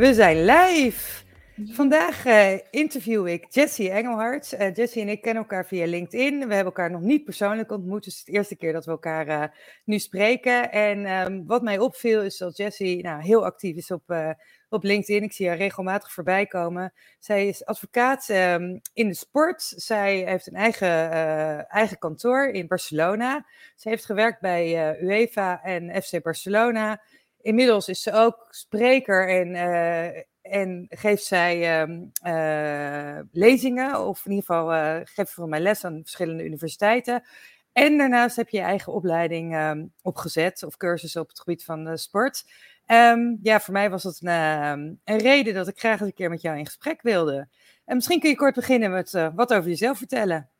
We zijn live! Vandaag uh, interview ik Jessie Engelhard. Uh, Jessie en ik kennen elkaar via LinkedIn. We hebben elkaar nog niet persoonlijk ontmoet. Dus het is de eerste keer dat we elkaar uh, nu spreken. En um, wat mij opviel is dat Jessie nou, heel actief is op, op LinkedIn. Ik zie haar regelmatig voorbij komen. Zij is advocaat um, in de sport. Zij heeft een eigen, eigen kantoor in Barcelona. Ze heeft gewerkt bij UEFA en FC Barcelona. Inmiddels is ze ook spreker en, uh, en geeft zij um, uh, lezingen, of in ieder geval uh, geeft voor mij les aan verschillende universiteiten. En daarnaast heb je je eigen opleiding um, opgezet, of cursussen op het gebied van sport. Um, ja, voor mij was het een, een, reden dat ik graag eens een keer met jou in gesprek wilde. En misschien kun je kort beginnen met wat over jezelf vertellen.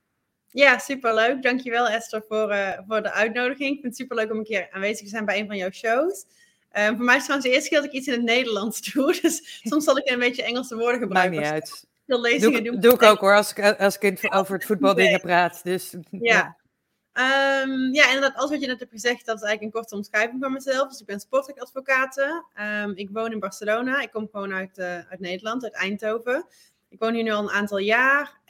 Ja, superleuk. Dankjewel Esther voor, voor de uitnodiging. Ik vind het superleuk om een keer aanwezig te zijn bij een van jouw shows. Um, voor mij is het trouwens de eerste keer dat ik iets in het Nederlands doe. Dus soms zal ik een beetje Engelse woorden gebruiken. Maakt niet uit. Veel lezingen doe, doen. Doe ik ook hoor, als ik, als ik over het voetbaldingen nee. praat. Dus, ja. Ja. Um, ja, inderdaad, alles wat je net hebt gezegd, dat is eigenlijk een korte omschrijving van mezelf. Dus ik ben sportadvocaat. Um, ik woon in Barcelona. Ik kom gewoon uit, uh, uit Nederland, uit Eindhoven. Ik woon hier nu al een aantal jaar.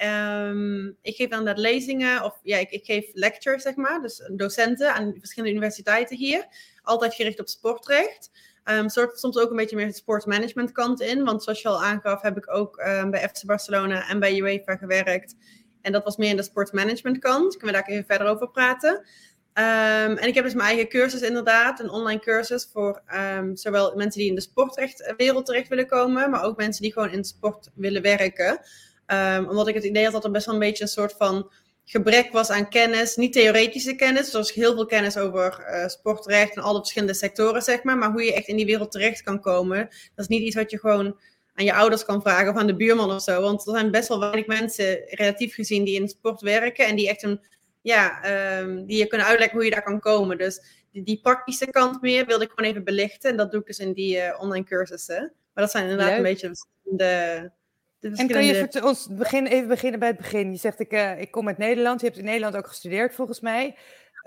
Um, ik geef inderdaad lezingen, of ja, ik, ik geef lectures, zeg maar. Dus docenten aan verschillende universiteiten hier. Altijd gericht op sportrecht. Um, soort, soms ook een beetje meer de sportmanagement kant in. Want zoals je al aangaf, heb ik ook um, bij FC Barcelona en bij UEFA gewerkt. En dat was meer in de sportmanagement kant. Kunnen we daar even verder over praten. Um, en ik heb dus mijn eigen cursus inderdaad, een online cursus voor um, zowel mensen die in de sportwereld terecht willen komen, maar ook mensen die gewoon in sport willen werken. Um, omdat ik het idee had dat er best wel een beetje een soort van gebrek was aan kennis, niet theoretische kennis, dus heel veel kennis over uh, sportrecht en alle verschillende sectoren, zeg maar, maar hoe je echt in die wereld terecht kan komen, dat is niet iets wat je gewoon aan je ouders kan vragen of aan de buurman of zo, want er zijn best wel weinig mensen, relatief gezien, die in sport werken en die echt een ja, um, die je kunnen uitleggen hoe je daar kan komen. Dus die, die, praktische kant meer wilde ik gewoon even belichten. En dat doe ik dus in die uh, online cursussen. Maar dat zijn inderdaad Leuk. een beetje de, de En kun je ons begin, even beginnen bij het begin? Je zegt, ik, uh, ik kom uit Nederland. Je hebt in Nederland ook gestudeerd, volgens mij.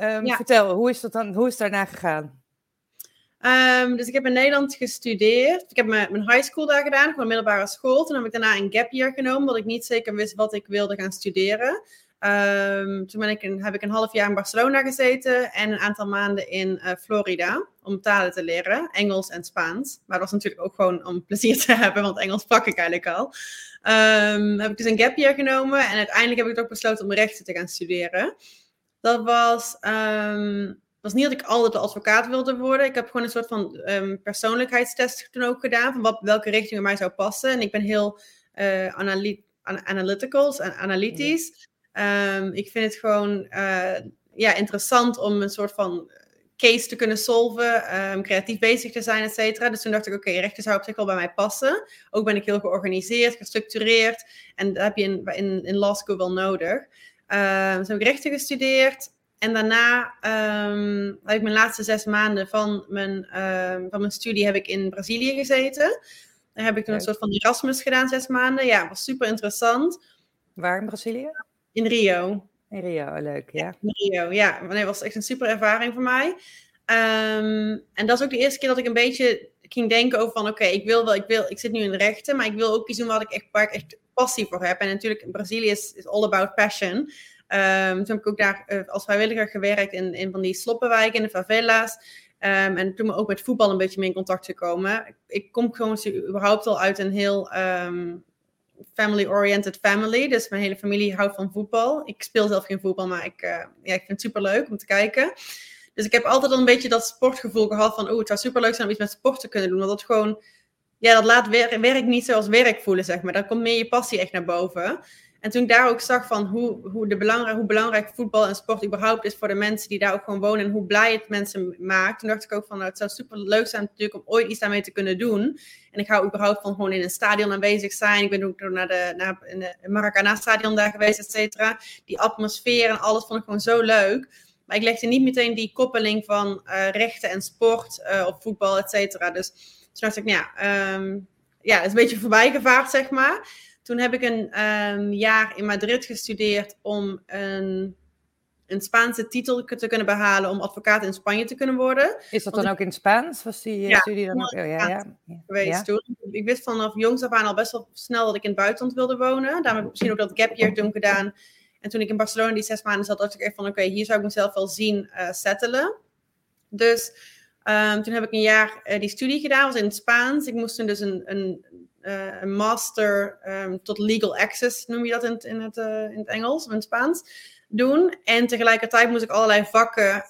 Um, ja. Vertel, hoe is, dat dan, hoe is daarna gegaan? Um, dus ik heb in Nederland gestudeerd. Ik heb mijn, mijn high school daar gedaan, gewoon middelbare school. Toen heb ik daarna een gap year genomen, omdat ik niet zeker wist wat ik wilde gaan studeren. Um, toen ik een, heb ik een half jaar in Barcelona gezeten en een aantal maanden in uh, Florida om talen te leren, Engels en Spaans. Maar dat was natuurlijk ook gewoon om plezier te hebben, want Engels sprak ik eigenlijk al. Um, heb ik dus een gap year genomen en uiteindelijk heb ik ook besloten om rechten te gaan studeren. Dat was, um, was niet dat ik altijd advocaat wilde worden. Ik heb gewoon een soort van persoonlijkheidstest toen ook gedaan, van wat, welke richting mij zou passen. En ik ben heel uh, analy analytical, analytisch. Um, ik vind het gewoon uh, ja, interessant om een soort van case te kunnen solven, um, creatief bezig te zijn, et cetera. Dus toen dacht ik, oké, okay, rechten zou op zich wel bij mij passen. Ook ben ik heel georganiseerd, gestructureerd. En dat heb je in, in, in law school wel nodig. Um, dus heb ik rechten gestudeerd. En daarna um, heb ik mijn laatste zes maanden van mijn, van mijn studie heb ik in Brazilië gezeten. Daar heb ik toen een soort van Erasmus gedaan, zes maanden. Ja, was super interessant. Waar in Brazilië? In Rio. In Rio, leuk, ja. In Rio, ja. Nee, het was echt een super ervaring voor mij. Um, en dat is ook de eerste keer dat ik een beetje ging denken over van... Oké, okay, ik wil wel, ik wil, ik zit nu in de rechten, maar ik wil ook iets doen wat ik echt, waar ik echt passie voor heb. En natuurlijk, Brazilië is, is all about passion. Um, toen heb ik ook daar uh, als vrijwilliger gewerkt in, in van die sloppenwijken, in de favela's. Um, en toen me ook met voetbal een beetje meer in contact gekomen. Ik, ik kom gewoon überhaupt al uit een heel um, family-oriented family. Dus mijn hele familie houdt van voetbal. Ik speel zelf geen voetbal, maar ik, uh, ja, ik vind het super leuk om te kijken. Dus ik heb altijd al een beetje dat sportgevoel gehad van, oh, het zou super leuk zijn om iets met sport te kunnen doen. Want dat gewoon, ja, dat laat werk, werk niet zoals werk voelen, zeg maar. Daar komt meer je passie echt naar boven. En toen ik daar ook zag van hoe, hoe, de belangrijk, hoe belangrijk voetbal en sport überhaupt is voor de mensen die daar ook gewoon wonen en hoe blij het mensen maakt, toen dacht ik ook van nou, het zou super leuk zijn natuurlijk om ooit iets daarmee te kunnen doen. En ik hou überhaupt van gewoon in een stadion aanwezig zijn. Ik ben ook naar de, naar, de Maracana-stadion daar geweest, et cetera. Die atmosfeer en alles vond ik gewoon zo leuk. Maar ik legde niet meteen die koppeling van uh, rechten en sport uh, op voetbal, et cetera. Dus toen dacht ik, nou ja, um, ja, het is een beetje voorbij gevaard, zeg maar. Toen heb ik een um, jaar in Madrid gestudeerd om een, een Spaanse titel te kunnen behalen om advocaat in Spanje te kunnen worden. Is dat dan ook in Spaans? Was die ja, studie dan ook? Oh, ja, ja, geweest toen. Ik wist vanaf jongs af aan al best wel snel dat ik in het buitenland wilde wonen. Daarom heb ik misschien ook dat gap year toen gedaan. En toen ik in Barcelona die zes maanden zat, dacht ik echt van oké, okay, hier zou ik mezelf wel zien uh, settelen. Dus um, toen heb ik een jaar uh, die studie gedaan, was in het Spaans. Ik moest toen dus een, een uh, een master um, tot legal access, noem je dat in het, in het, uh, in het Engels in het Spaans, doen. En tegelijkertijd moest ik allerlei vakken,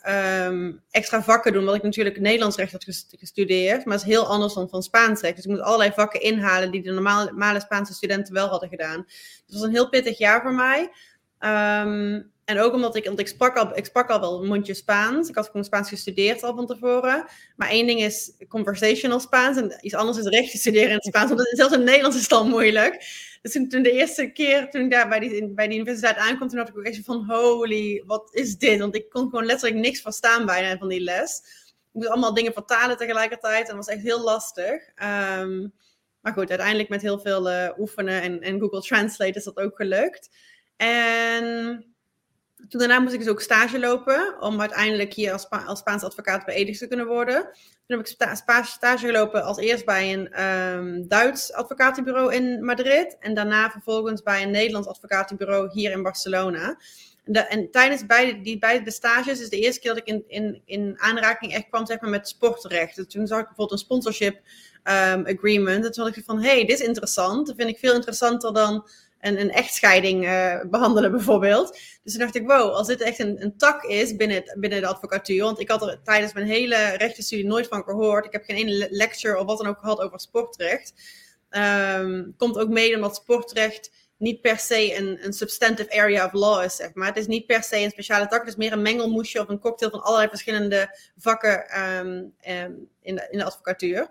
um, extra vakken doen, wat ik natuurlijk Nederlands recht had gestudeerd, maar is heel anders dan van Spaans recht. Dus ik moest allerlei vakken inhalen die de normale, normale Spaanse studenten wel hadden gedaan. Dus het was een heel pittig jaar voor mij. Um, en ook omdat ik, want ik sprak, al, ik sprak al wel een mondje Spaans. Ik had gewoon Spaans gestudeerd al van tevoren. Maar één ding is conversational Spaans en iets anders is recht studeren in het Spaans. Want zelfs in het Nederlands is het al moeilijk. Dus toen, de eerste keer toen ik daar bij die, bij die universiteit aankwam, toen had ik ook echt van holy, wat is dit? Want ik kon gewoon letterlijk niks verstaan bijna van die les. Ik moest allemaal dingen vertalen tegelijkertijd en dat was echt heel lastig. Um, maar goed, uiteindelijk met heel veel uh, oefenen en, en Google Translate is dat ook gelukt. En toen daarna moest ik dus ook stage lopen, om uiteindelijk hier als, Spa als advocaat beëdigd te kunnen worden. Toen heb ik sta stage gelopen als eerst bij een um, Duits advocatenbureau in Madrid. En daarna vervolgens bij een Nederlands advocatenbureau hier in Barcelona. En, en tijdens beide, die beide stages is de eerste keer dat ik in, in, in aanraking echt kwam zeg maar, met sportrecht. Dus toen zag ik bijvoorbeeld een sponsorship um, agreement. En toen had ik van, hey, dit is interessant. Dat vind ik veel interessanter dan een, een echtscheiding uh, behandelen bijvoorbeeld. Dus toen dacht ik, wow, als dit echt een, een tak is binnen, binnen de advocatuur. Want ik had er tijdens mijn hele rechtenstudie nooit van gehoord. Ik heb geen ene lecture of wat dan ook gehad over sportrecht. Um, komt ook mede omdat sportrecht niet per se een, een substantive area of law is, maar. Het is niet per se een speciale tak. Het is meer een mengelmoesje of een cocktail van allerlei verschillende vakken um, um, in, de, in de advocatuur.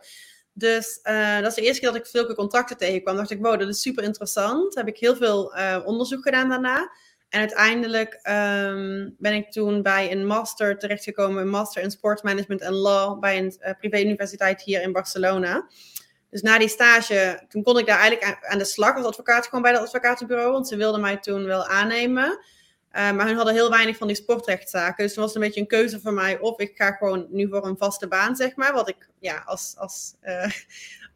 Dus uh, dat is de eerste keer dat ik veel contacten tegenkwam. dacht ik, wow, dat is super interessant. Heb ik heel veel uh, onderzoek gedaan daarna. En uiteindelijk um, ben ik toen bij een master terechtgekomen, een master in sportsmanagement en law, bij een uh, privé-universiteit hier in Barcelona. Dus na die stage, toen kon ik daar eigenlijk aan de slag als advocaat, gewoon bij dat advocatenbureau, want ze wilden mij toen wel aannemen. Uh, maar hun hadden heel weinig van die sportrechtszaken. Dus toen was een beetje een keuze voor mij. Of ik ga gewoon nu voor een vaste baan, zeg maar. Wat ik ja, als, als, uh,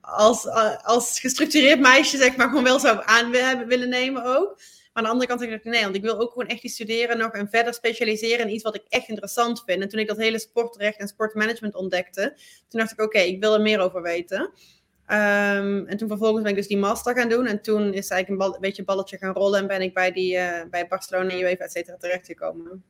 als, als gestructureerd meisje, zeg maar, gewoon wel zou aan willen nemen ook. Maar aan de andere kant denk ik, nee, want ik wil ook gewoon echt die studeren nog en verder specialiseren in iets wat ik echt interessant vind. En toen ik dat hele sportrecht en sportmanagement ontdekte, toen dacht ik, oké, ik wil er meer over weten. Um, en toen vervolgens ben ik dus die master gaan doen. En toen is eigenlijk een, bal, beetje een balletje gaan rollen. En ben ik bij, die, uh, bij Barcelona, UEFA, et cetera, terechtgekomen.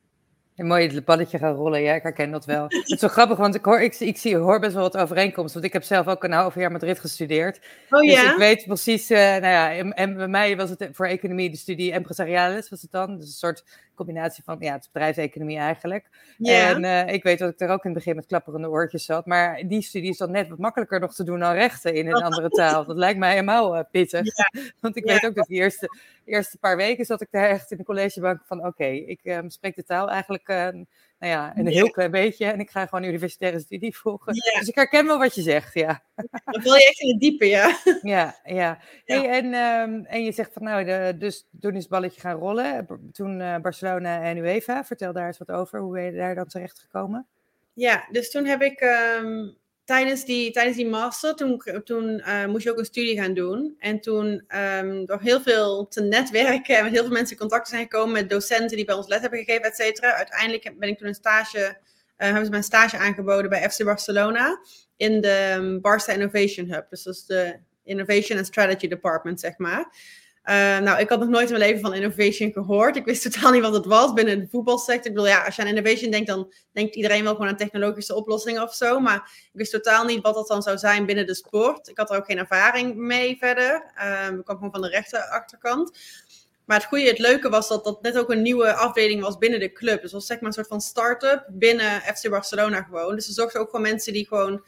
Een mooi het balletje gaan rollen, ja, ik herken dat wel. Het is zo grappig, want ik hoor, ik, ik zie, hoor best wel wat overeenkomsten. Want ik heb zelf ook een half jaar Madrid gestudeerd. Oh dus ja? Dus ik weet precies, uh, nou ja, en, en, bij mij was het voor economie de studie empresarialis, was het dan. Dus een soort combinatie van, ja, het bedrijfseconomie eigenlijk. Ja. En uh, ik weet dat ik er ook in het begin met klapperende oortjes zat. Maar die studie is dan net wat makkelijker nog te doen dan rechten in een andere taal. Dat lijkt mij helemaal uh, pittig. Ja. Want ik Ja. weet ook dat de eerste, eerste paar weken zat ik daar echt in de collegebank van, oké, ik um, spreek de taal eigenlijk... Nou ja, een heel klein beetje. En ik ga gewoon een universitaire studie volgen. Dus ik herken wel wat je zegt, ja. Dan wil je echt in het diepe, ja. Ja, ja. Hey, en, ehm, en je zegt van nou, de, dus toen is het balletje gaan rollen. Toen eh, Barcelona en UEFA. Vertel daar eens wat over. Hoe ben je daar dan terecht gekomen? Ja, dus toen heb ik ehm, tijdens, die, tijdens die master, toen, toen eh, moest je ook een studie gaan doen. En toen ehm, door heel veel te netwerken en met heel veel mensen in contact zijn gekomen met docenten die bij ons les hebben gegeven, et cetera. Uiteindelijk ben ik toen een stage, eh, hebben ze mij een stage aangeboden bij FC Barcelona in de um, Innovation Hub. Dus dat is de Innovation and Strategy Department, zeg maar. Uh, nou, ik had nog nooit in mijn leven van innovation gehoord. Ik wist totaal niet wat het was binnen de voetbalsector. Ik bedoel, ja, als je aan innovation denkt, dan denkt iedereen wel gewoon aan technologische oplossingen of zo. Maar ik wist totaal niet wat dat dan zou zijn binnen de sport. Ik had er ook geen ervaring mee verder. Um, ik kwam gewoon van de rechterachterkant. Maar het goede, het leuke was dat dat net ook een nieuwe afdeling was binnen de club. Dus het was zeg maar een soort van start-up binnen FC Barcelona gewoon. Dus ze zochten ook voor mensen die gewoon,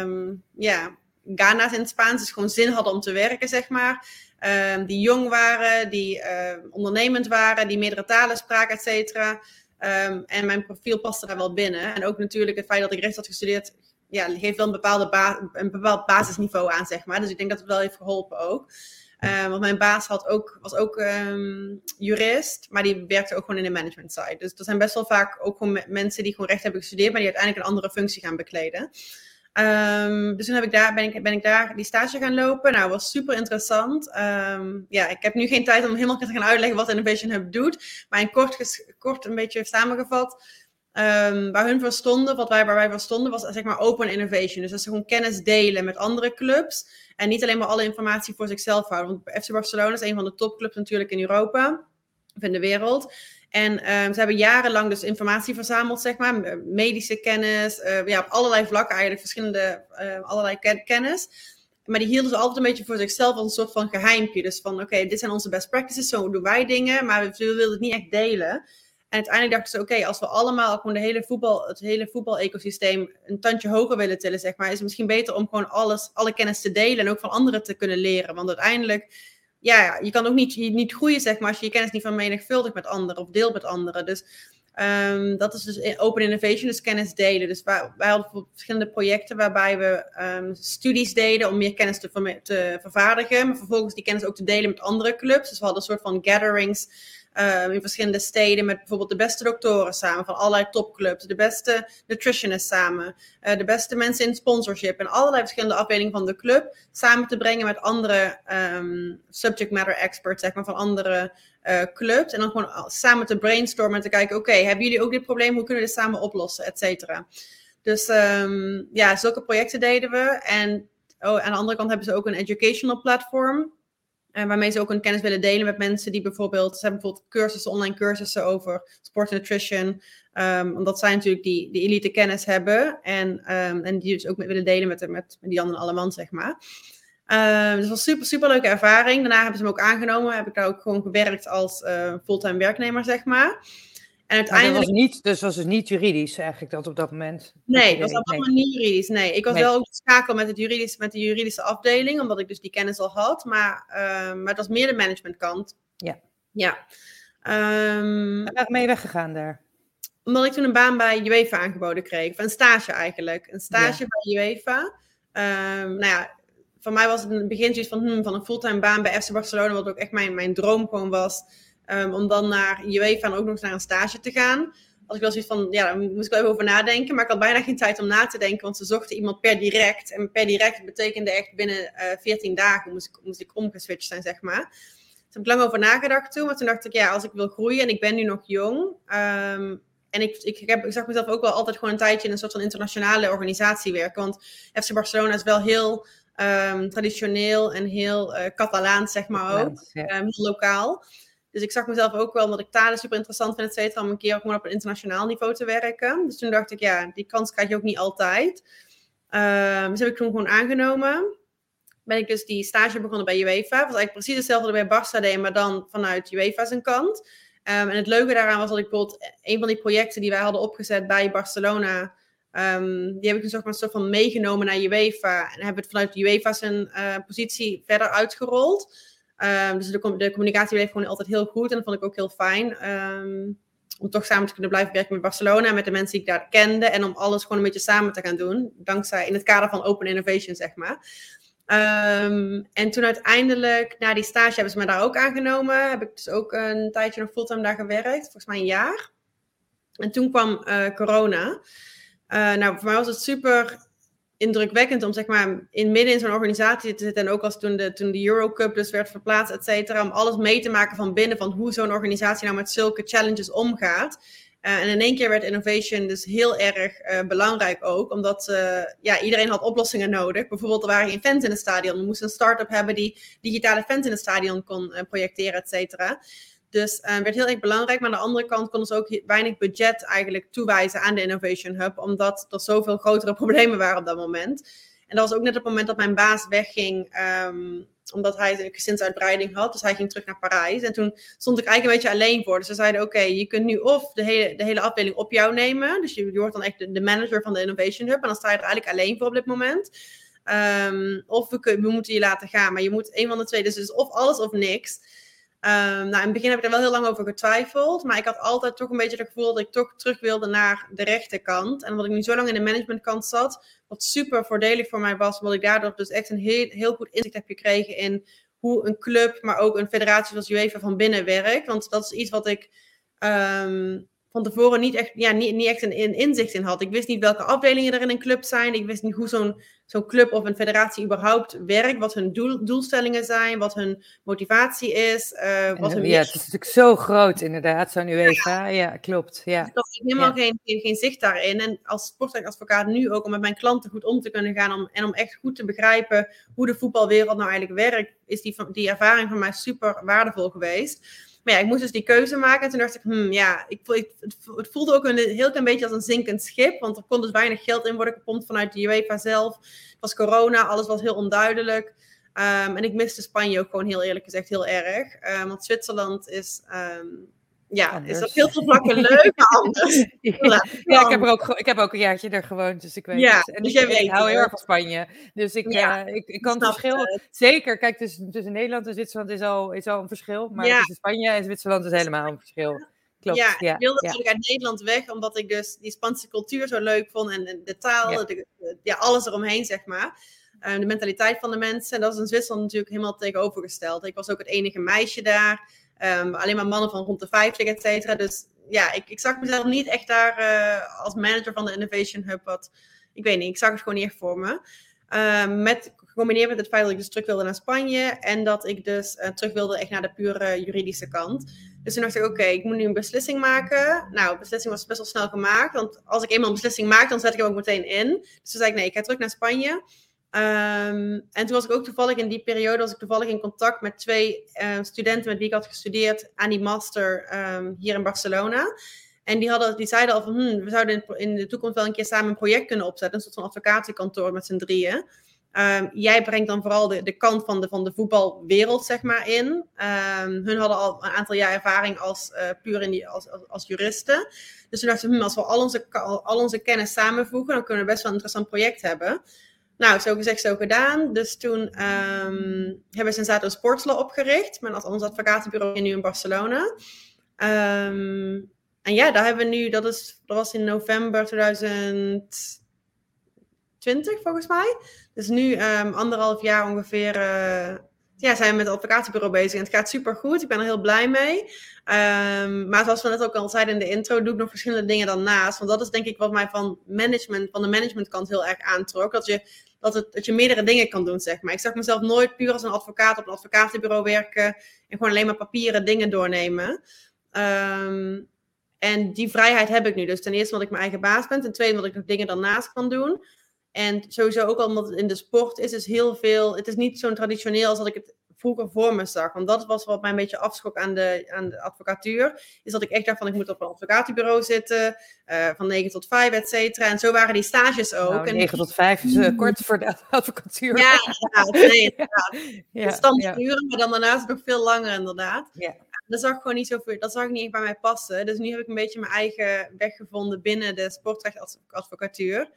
um, ja, Ghana's in het Spaans, dus gewoon zin hadden om te werken, zeg maar. Um, die jong waren, die uh, ondernemend waren, die meerdere talen spraken, et cetera. Um, en mijn profiel paste daar wel binnen. En ook natuurlijk het feit dat ik recht had gestudeerd, ja, geeft wel een, bepaalde een bepaald basisniveau aan, zeg maar. Dus ik denk dat het wel heeft geholpen ook. Want mijn baas had ook, was ook jurist, maar die werkte ook gewoon in de management side. Dus er zijn best wel vaak ook gewoon mensen die gewoon recht hebben gestudeerd, maar die uiteindelijk een andere functie gaan bekleden. Um, dus toen heb ik daar, ben, ik, ben ik daar die stage gaan lopen. Nou, was super interessant. Um, ja, ik heb nu geen tijd om helemaal te gaan uitleggen wat Innovation Hub doet. Maar in kort, kort een beetje samengevat. Um, waar hun voor stonden, wat wij, waar wij voor stonden, was zeg maar open innovation. Dus dat ze gewoon kennis delen met andere clubs. En niet alleen maar alle informatie voor zichzelf houden. Want FC Barcelona is een van de topclubs natuurlijk in Europa. Of in de wereld. En um, ze hebben jarenlang dus informatie verzameld, zeg maar. Medische kennis, uh, ja, op allerlei vlakken eigenlijk, verschillende, uh, allerlei kennis. Maar die hielden ze altijd een beetje voor zichzelf als een soort van geheimpje. Dus van, oké, dit zijn onze best practices, zo doen wij dingen. Maar we, wilden het niet echt delen. En uiteindelijk dachten ze, oké, als we allemaal gewoon de hele voetbal, het hele voetbal-ecosysteem een tandje hoger willen tillen, zeg maar, is het misschien beter om gewoon alles, alle kennis te delen en ook van anderen te kunnen leren. Want uiteindelijk ja, je kan ook niet, niet groeien, zeg maar, als je je kennis niet vermenigvuldigt met anderen of deelt met anderen. Dus um, dat is dus open innovation, dus kennis delen. Dus wij, wij hadden verschillende projecten waarbij we um, studies deden om meer kennis te, te vervaardigen, maar vervolgens die kennis ook te delen met andere clubs. Dus we hadden een soort van gatherings uh, in verschillende steden met bijvoorbeeld de beste doktoren samen van allerlei topclubs, de beste nutritionists samen, uh, de beste mensen in sponsorship en allerlei verschillende afdelingen van de club samen te brengen met andere um, subject matter experts, zeg maar, van andere uh, clubs. En dan gewoon samen te brainstormen en te kijken, oké, hebben jullie ook dit probleem? Hoe kunnen we dit samen oplossen, et cetera. Dus um, ja, zulke projecten deden we. En oh, aan de andere kant hebben ze ook een educational platform. En waarmee ze ook hun kennis willen delen met mensen die bijvoorbeeld, ze hebben bijvoorbeeld cursussen, online cursussen over sport en nutrition. Um, omdat zij natuurlijk die, die elite kennis hebben. En, um, en die dus ook willen delen met, met, met die Jan en Alleman, zeg maar. Um, dus dat was super, super leuke ervaring. Daarna hebben ze hem ook aangenomen. Heb ik daar ook gewoon gewerkt als uh, fulltime werknemer, zeg maar. En uiteindelijk... dat was niet, dus was het niet juridisch eigenlijk dat op dat moment? Nee, dat was allemaal niet juridisch. Nee, ik was wel ook schakel met, het met de juridische afdeling, omdat ik dus die kennis al had. Maar, uh, maar het was meer de managementkant. Ja. Ja. Um, Waar ben je weggegaan daar? Omdat ik toen een baan bij UEFA aangeboden kreeg. Of een stage eigenlijk. Een stage ja. bij UEFA. Um, nou ja, voor mij was het in het begin zoiets van, hmm, van een fulltime baan bij FC Barcelona, wat ook echt mijn, mijn droom gewoon was. Um, om dan naar UEFA en ook nog eens naar een stage te gaan. Als ik wel zoiets van, ja, daar moest ik wel even over nadenken. Maar ik had bijna geen tijd om na te denken, want ze zochten iemand per direct. En per direct betekende echt binnen uh, eh, 14 dagen moest ik, moest ik omgeswitcht zijn, zeg maar. Dus heb ik lang over nagedacht toen. Maar toen dacht ik, ja, als ik wil groeien en ik ben nu nog jong. Um, en ik, ik, ik, heb, ik zag mezelf ook wel altijd gewoon een tijdje in een soort van internationale organisatie werken. Want FC Barcelona is wel heel um, traditioneel en heel uh, Catalaans, zeg maar ook. Ja. Um, heel lokaal. Dus ik zag mezelf ook wel, omdat ik talen super interessant vind, et cetera, om een keer gewoon op een internationaal niveau te werken. Dus toen dacht ik, ja, die kans krijg je ook niet altijd. Uh, dus heb ik toen gewoon aangenomen. Ben ik dus die stage begonnen bij UEFA. was eigenlijk precies hetzelfde bij Barça maar dan vanuit UEFA zijn kant. Um, en het leuke daaraan was dat ik bijvoorbeeld een van die projecten die wij hadden opgezet bij Barcelona, um, die heb ik dus ook maar een soort van meegenomen naar UEFA. En hebben het vanuit UEFA zijn uh, positie verder uitgerold. Um, dus de, communicatie bleef gewoon altijd heel goed en dat vond ik ook heel fijn. Um, om toch samen te kunnen blijven werken met Barcelona, met de mensen die ik daar kende. En om alles gewoon een beetje samen te gaan doen. Dankzij in het kader van Open Innovation, zeg maar. Um, en toen uiteindelijk, na die stage hebben ze me daar ook aangenomen. Heb ik dus ook een tijdje nog fulltime daar gewerkt. Volgens mij een jaar. En toen kwam uh, corona. Uh, nou, voor mij was het super indrukwekkend om zeg maar in midden in zo'n organisatie te zitten. En ook als toen de, toen de Eurocup dus werd verplaatst, et cetera. Om alles mee te maken van binnen van hoe zo'n organisatie nou met zulke challenges omgaat. Uh, en in één keer werd innovation dus heel erg uh, belangrijk ook, omdat uh, ja, iedereen had oplossingen nodig. Bijvoorbeeld, er waren geen fans in het stadion. We moesten een start-up hebben die digitale fans in het stadion kon projecteren, et cetera. Dus uh, werd heel erg belangrijk. Maar aan de andere kant konden ze ook weinig budget eigenlijk toewijzen aan de Innovation Hub. Omdat er zoveel grotere problemen waren op dat moment. En dat was ook net op het moment dat mijn baas wegging. Um, omdat hij een gezinsuitbreiding had. Dus hij ging terug naar Parijs. En toen stond ik eigenlijk een beetje alleen voor. Dus ze zeiden, oké, je kunt nu of de hele, de hele afdeling op jou nemen. Dus je, wordt dan echt de, manager van de Innovation Hub. En dan sta je er eigenlijk alleen voor op dit moment. Ehm, of we, we moeten je laten gaan. Maar je moet een van de twee. Dus is of alles of niks. Um, nou, in het begin heb ik er wel heel lang over getwijfeld. Maar ik had altijd toch een beetje het gevoel dat ik toch terug wilde naar de rechterkant. En omdat ik nu zo lang in de managementkant zat, wat super voordelig voor mij was, omdat ik daardoor dus echt een heel, heel goed inzicht heb gekregen in hoe een club, maar ook een federatie zoals UEFA van binnen werkt. Want dat is iets wat ik um, van tevoren niet echt, ja, niet, niet echt een, een, inzicht in had. Ik wist niet welke afdelingen er in een club zijn. Ik wist niet hoe zo'n zo'n club of een federatie überhaupt werkt. Wat hun doel, doelstellingen zijn, wat hun motivatie is. Uh, wat hun ja, het is natuurlijk zo groot inderdaad, zo'n UEFA. Ja. ja, klopt. Ja. Dus ik had helemaal geen, geen, geen, zicht daarin. En als sportadvocaat nu ook om met mijn klanten goed om te kunnen gaan. Om, en om echt goed te begrijpen hoe de voetbalwereld nou eigenlijk werkt. Is die, die ervaring van mij super waardevol geweest. Maar ja, ik moest dus die keuze maken. En toen dacht ik, hmm, ja, ik, het voelde ook een heel klein beetje als een zinkend schip. Want er kon dus weinig geld in worden gepompt vanuit de UEFA zelf. Het was corona, alles was heel onduidelijk. Um, en ik miste Spanje ook gewoon heel eerlijk gezegd heel erg. Um, want Zwitserland is um, ja, is op heel veel vlakken leuk, maar anders. ja, ik, heb er ook, ik heb ook een jaartje er gewoond, dus ik weet ja, het. En dus ik, weet hou heel erg van Spanje. Dus ik, ja, uh, ik, ik kan het verschil... Het. Zeker, kijk, tussen, tussen Nederland en Zwitserland is al, is al een verschil. Maar tussen Spanje en Zwitserland is helemaal een verschil. Klopt, ja, ja, ik wilde natuurlijk uit Nederland weg, omdat ik dus die Spaanse cultuur zo leuk vond. En, en de taal, ja. De, ja, alles eromheen, zeg maar. Uh, de mentaliteit van de mensen. En dat is in Zwitserland natuurlijk helemaal tegenovergesteld. Ik was ook het enige meisje daar. Um, alleen maar mannen van rond de 50, et cetera. Dus ja, ik, ik zag mezelf niet echt daar uh, als manager van de Innovation Hub. Wat, ik weet niet, ik zag het gewoon niet voor me. Um, met, gecombineerd met het feit dat ik dus terug wilde naar Spanje. En dat ik dus uh, terug wilde echt naar de pure juridische kant. Dus toen dacht ik, oké, ik moet nu een beslissing maken. Nou, de beslissing was best wel snel gemaakt. Want als ik eenmaal een beslissing maak, dan zet ik hem ook meteen in. Dus toen zei ik, nee, ik ga terug naar Spanje. Um, en toen was ik ook toevallig in die periode was ik toevallig in contact met twee uh, studenten met wie ik had gestudeerd aan die master um, hier in Barcelona. En die, hadden, die zeiden al van, hmm, we zouden in, de toekomst wel een keer samen een project kunnen opzetten, een soort van advocatenkantoor met z'n drieën. Jij brengt dan vooral de, de kant van de, van de voetbalwereld, zeg maar, in. Hun hadden al een aantal jaar ervaring als, uh, puur in die, als, als, als, juristen. Dus toen dachten we, hmm, als we al onze, al onze kennis samenvoegen, dan kunnen we best wel een interessant project hebben. Nou, zo gezegd, zo gedaan. Dus toen um, hebben we Sensato Sportsla opgericht. Met ons advocatenbureau nu in Barcelona. Um, en ja, daar hebben we nu, dat, is, dat was in november 2020 volgens mij. Dus nu um, anderhalf jaar ongeveer uh, ja, zijn we met het advocatenbureau bezig. En het gaat super goed. Ik ben er heel blij mee. Um, maar zoals we net ook al zeiden in de intro, doe ik nog verschillende dingen dan naast. Want dat is denk ik wat mij van, management, van de managementkant heel erg aantrok. Dat je, dat, het, dat je meerdere dingen kan doen, zeg maar. Ik zag mezelf nooit puur als een advocaat op een advocatenbureau werken. En gewoon alleen maar papieren dingen doornemen. Um, en die vrijheid heb ik nu. Dus ten eerste omdat ik mijn eigen baas ben. Ten tweede omdat ik nog dingen daarnaast kan doen. En sowieso ook omdat het in de sport is, is heel veel. Het is niet zo traditioneel als dat ik het vroeger voor me zag. Want dat was wat mij een beetje afschok aan de, aan de advocatuur. Is dat ik echt dacht van ik moet op een advocatenbureau zitten. Uh, van 9 tot 5, et cetera. En zo waren die stages ook. Nou, 9 tot 5 is uh, kort voor de advocatuur. Ja, inderdaad. Nee, inderdaad. ja, standaard ja. uren, maar dan daarnaast nog veel langer inderdaad. Ja. Dat zag ik gewoon niet zoveel. Dat zag ik niet echt bij mij passen. Dus nu heb ik een beetje mijn eigen weg gevonden binnen de sportrechtadvocatuur.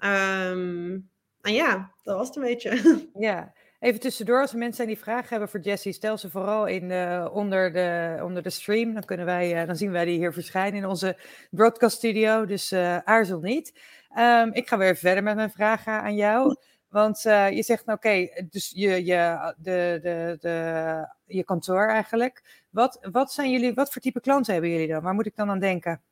Um, en ja, dat was het een beetje. Ja, Even tussendoor, als er mensen zijn die vragen hebben voor Jessie, stel ze vooral in de, onder, de, onder de stream. Dan, kunnen wij, uh, dan zien wij die hier verschijnen in onze broadcast studio. Dus uh, aarzel niet. Um, ik ga weer verder met mijn vragen aan jou. Want uh, je zegt, nou, oké, okay, dus je, je, de, de, de, je kantoor eigenlijk. Wat, wat, zijn jullie, wat voor type klanten hebben jullie dan? Waar moet ik dan aan denken?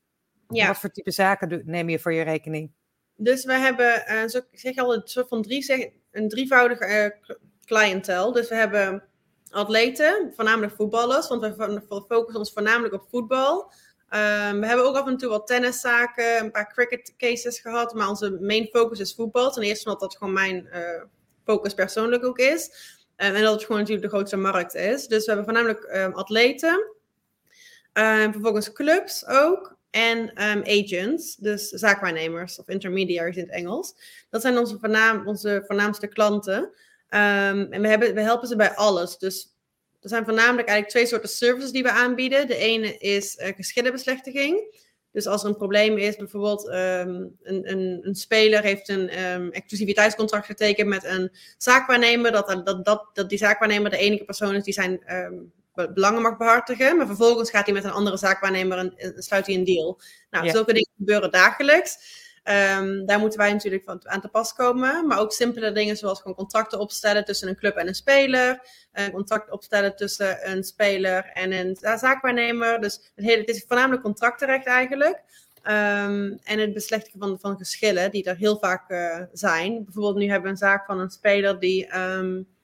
Ja. Wat voor type zaken neem je voor je rekening? Dus we hebben, zo, ik zeg al, een soort van drie, zeg, een drievoudige cliëntel. Dus we hebben atleten, voornamelijk voetballers, want we focussen ons voornamelijk op voetbal. Um, we hebben ook af en toe wat tenniszaken, een paar cricket cases gehad, maar onze main focus is voetbal. Ten eerste omdat dat gewoon mijn uh, focus persoonlijk ook is. Um, en dat het gewoon natuurlijk de grootste markt is. Dus we hebben voornamelijk um, atleten. vervolgens clubs ook. En agents, dus zaakwaarnemers of intermediaries in het Engels. Dat zijn onze, onze voornaamste klanten. Ehm, en we, hebben, we helpen ze bij alles. Dus er zijn voornamelijk eigenlijk twee soorten services die we aanbieden. De ene is uh, geschillenbeslechtiging. Dus als er een probleem is, bijvoorbeeld um, een, een, een, speler heeft een exclusiviteitscontract getekend met een zaakwaarnemer, dat, dat, dat, die zaakwaarnemer de enige persoon is die zijn belangen mag behartigen, maar vervolgens gaat hij met een andere zaakwaarnemer en, en sluit hij een deal. Nou, ja. zulke dingen gebeuren dagelijks. Um, daar moeten wij natuurlijk van aan te pas komen. Maar ook simpele dingen zoals gewoon contracten opstellen tussen een club en een speler. Een contract opstellen tussen een speler en een zaakwaarnemer. Dus het, hele, het is voornamelijk contractenrecht eigenlijk. Um, en het beslechtigen van, van geschillen, die er heel vaak uh, zijn. Bijvoorbeeld nu hebben we een zaak van een speler die... Um,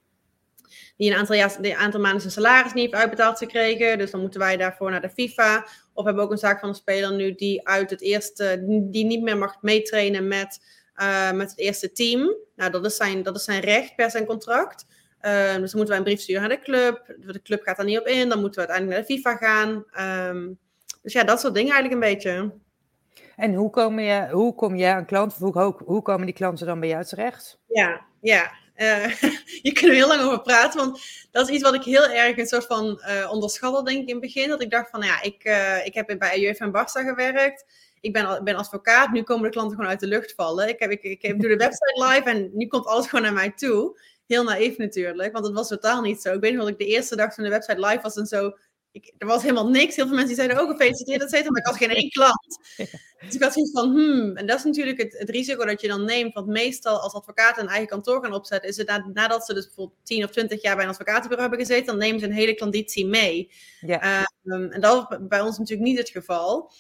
die een aantal, jaar, een aantal maanden zijn salaris niet heeft uitbetaald gekregen. Dus dan moeten wij daarvoor naar de FIFA. Of hebben we ook een zaak van een speler nu die uit het eerste, die niet meer mag meetrainen met, uh, met het eerste team. Nou, dat is zijn, dat is zijn recht per zijn contract. Uh, dus dan moeten wij een brief sturen naar de club. De club gaat daar niet op in. Dan moeten we uiteindelijk naar de FIFA gaan. Um, dus ja, dat soort dingen eigenlijk een beetje. En hoe kom je, hoe kom je aan klanten? Hoe, hoe komen die klanten dan bij jou terecht? Ja, ja. Je kunt er heel lang over praten, want dat is iets wat ik heel erg een soort van uh, onderschatte, denk ik in het begin. Dat ik dacht van, ja, ik, uh, ik heb bij UEFA en Barça gewerkt. Ik ben, ben advocaat, nu komen de klanten gewoon uit de lucht vallen. Ik, heb, ik, ik, doe de website live en nu komt alles gewoon naar mij toe. Heel naïef natuurlijk, want het was totaal niet zo. Ik weet nog dat ik de eerste dag van de website live was en zo ik, er was helemaal niks. Heel veel mensen die zeiden ook gefeliciteerd, dat maar ik had geen één klant. Dus ik had zoiets van, hmm, en dat is natuurlijk het, het, risico dat je dan neemt, want meestal als advocaten een eigen kantoor gaan opzetten, is het na, nadat ze dus bijvoorbeeld 10 of 20 jaar bij een advocatenbureau hebben gezeten, dan nemen ze een hele klanditie mee. Ja. Um, en dat is bij ons natuurlijk niet het geval.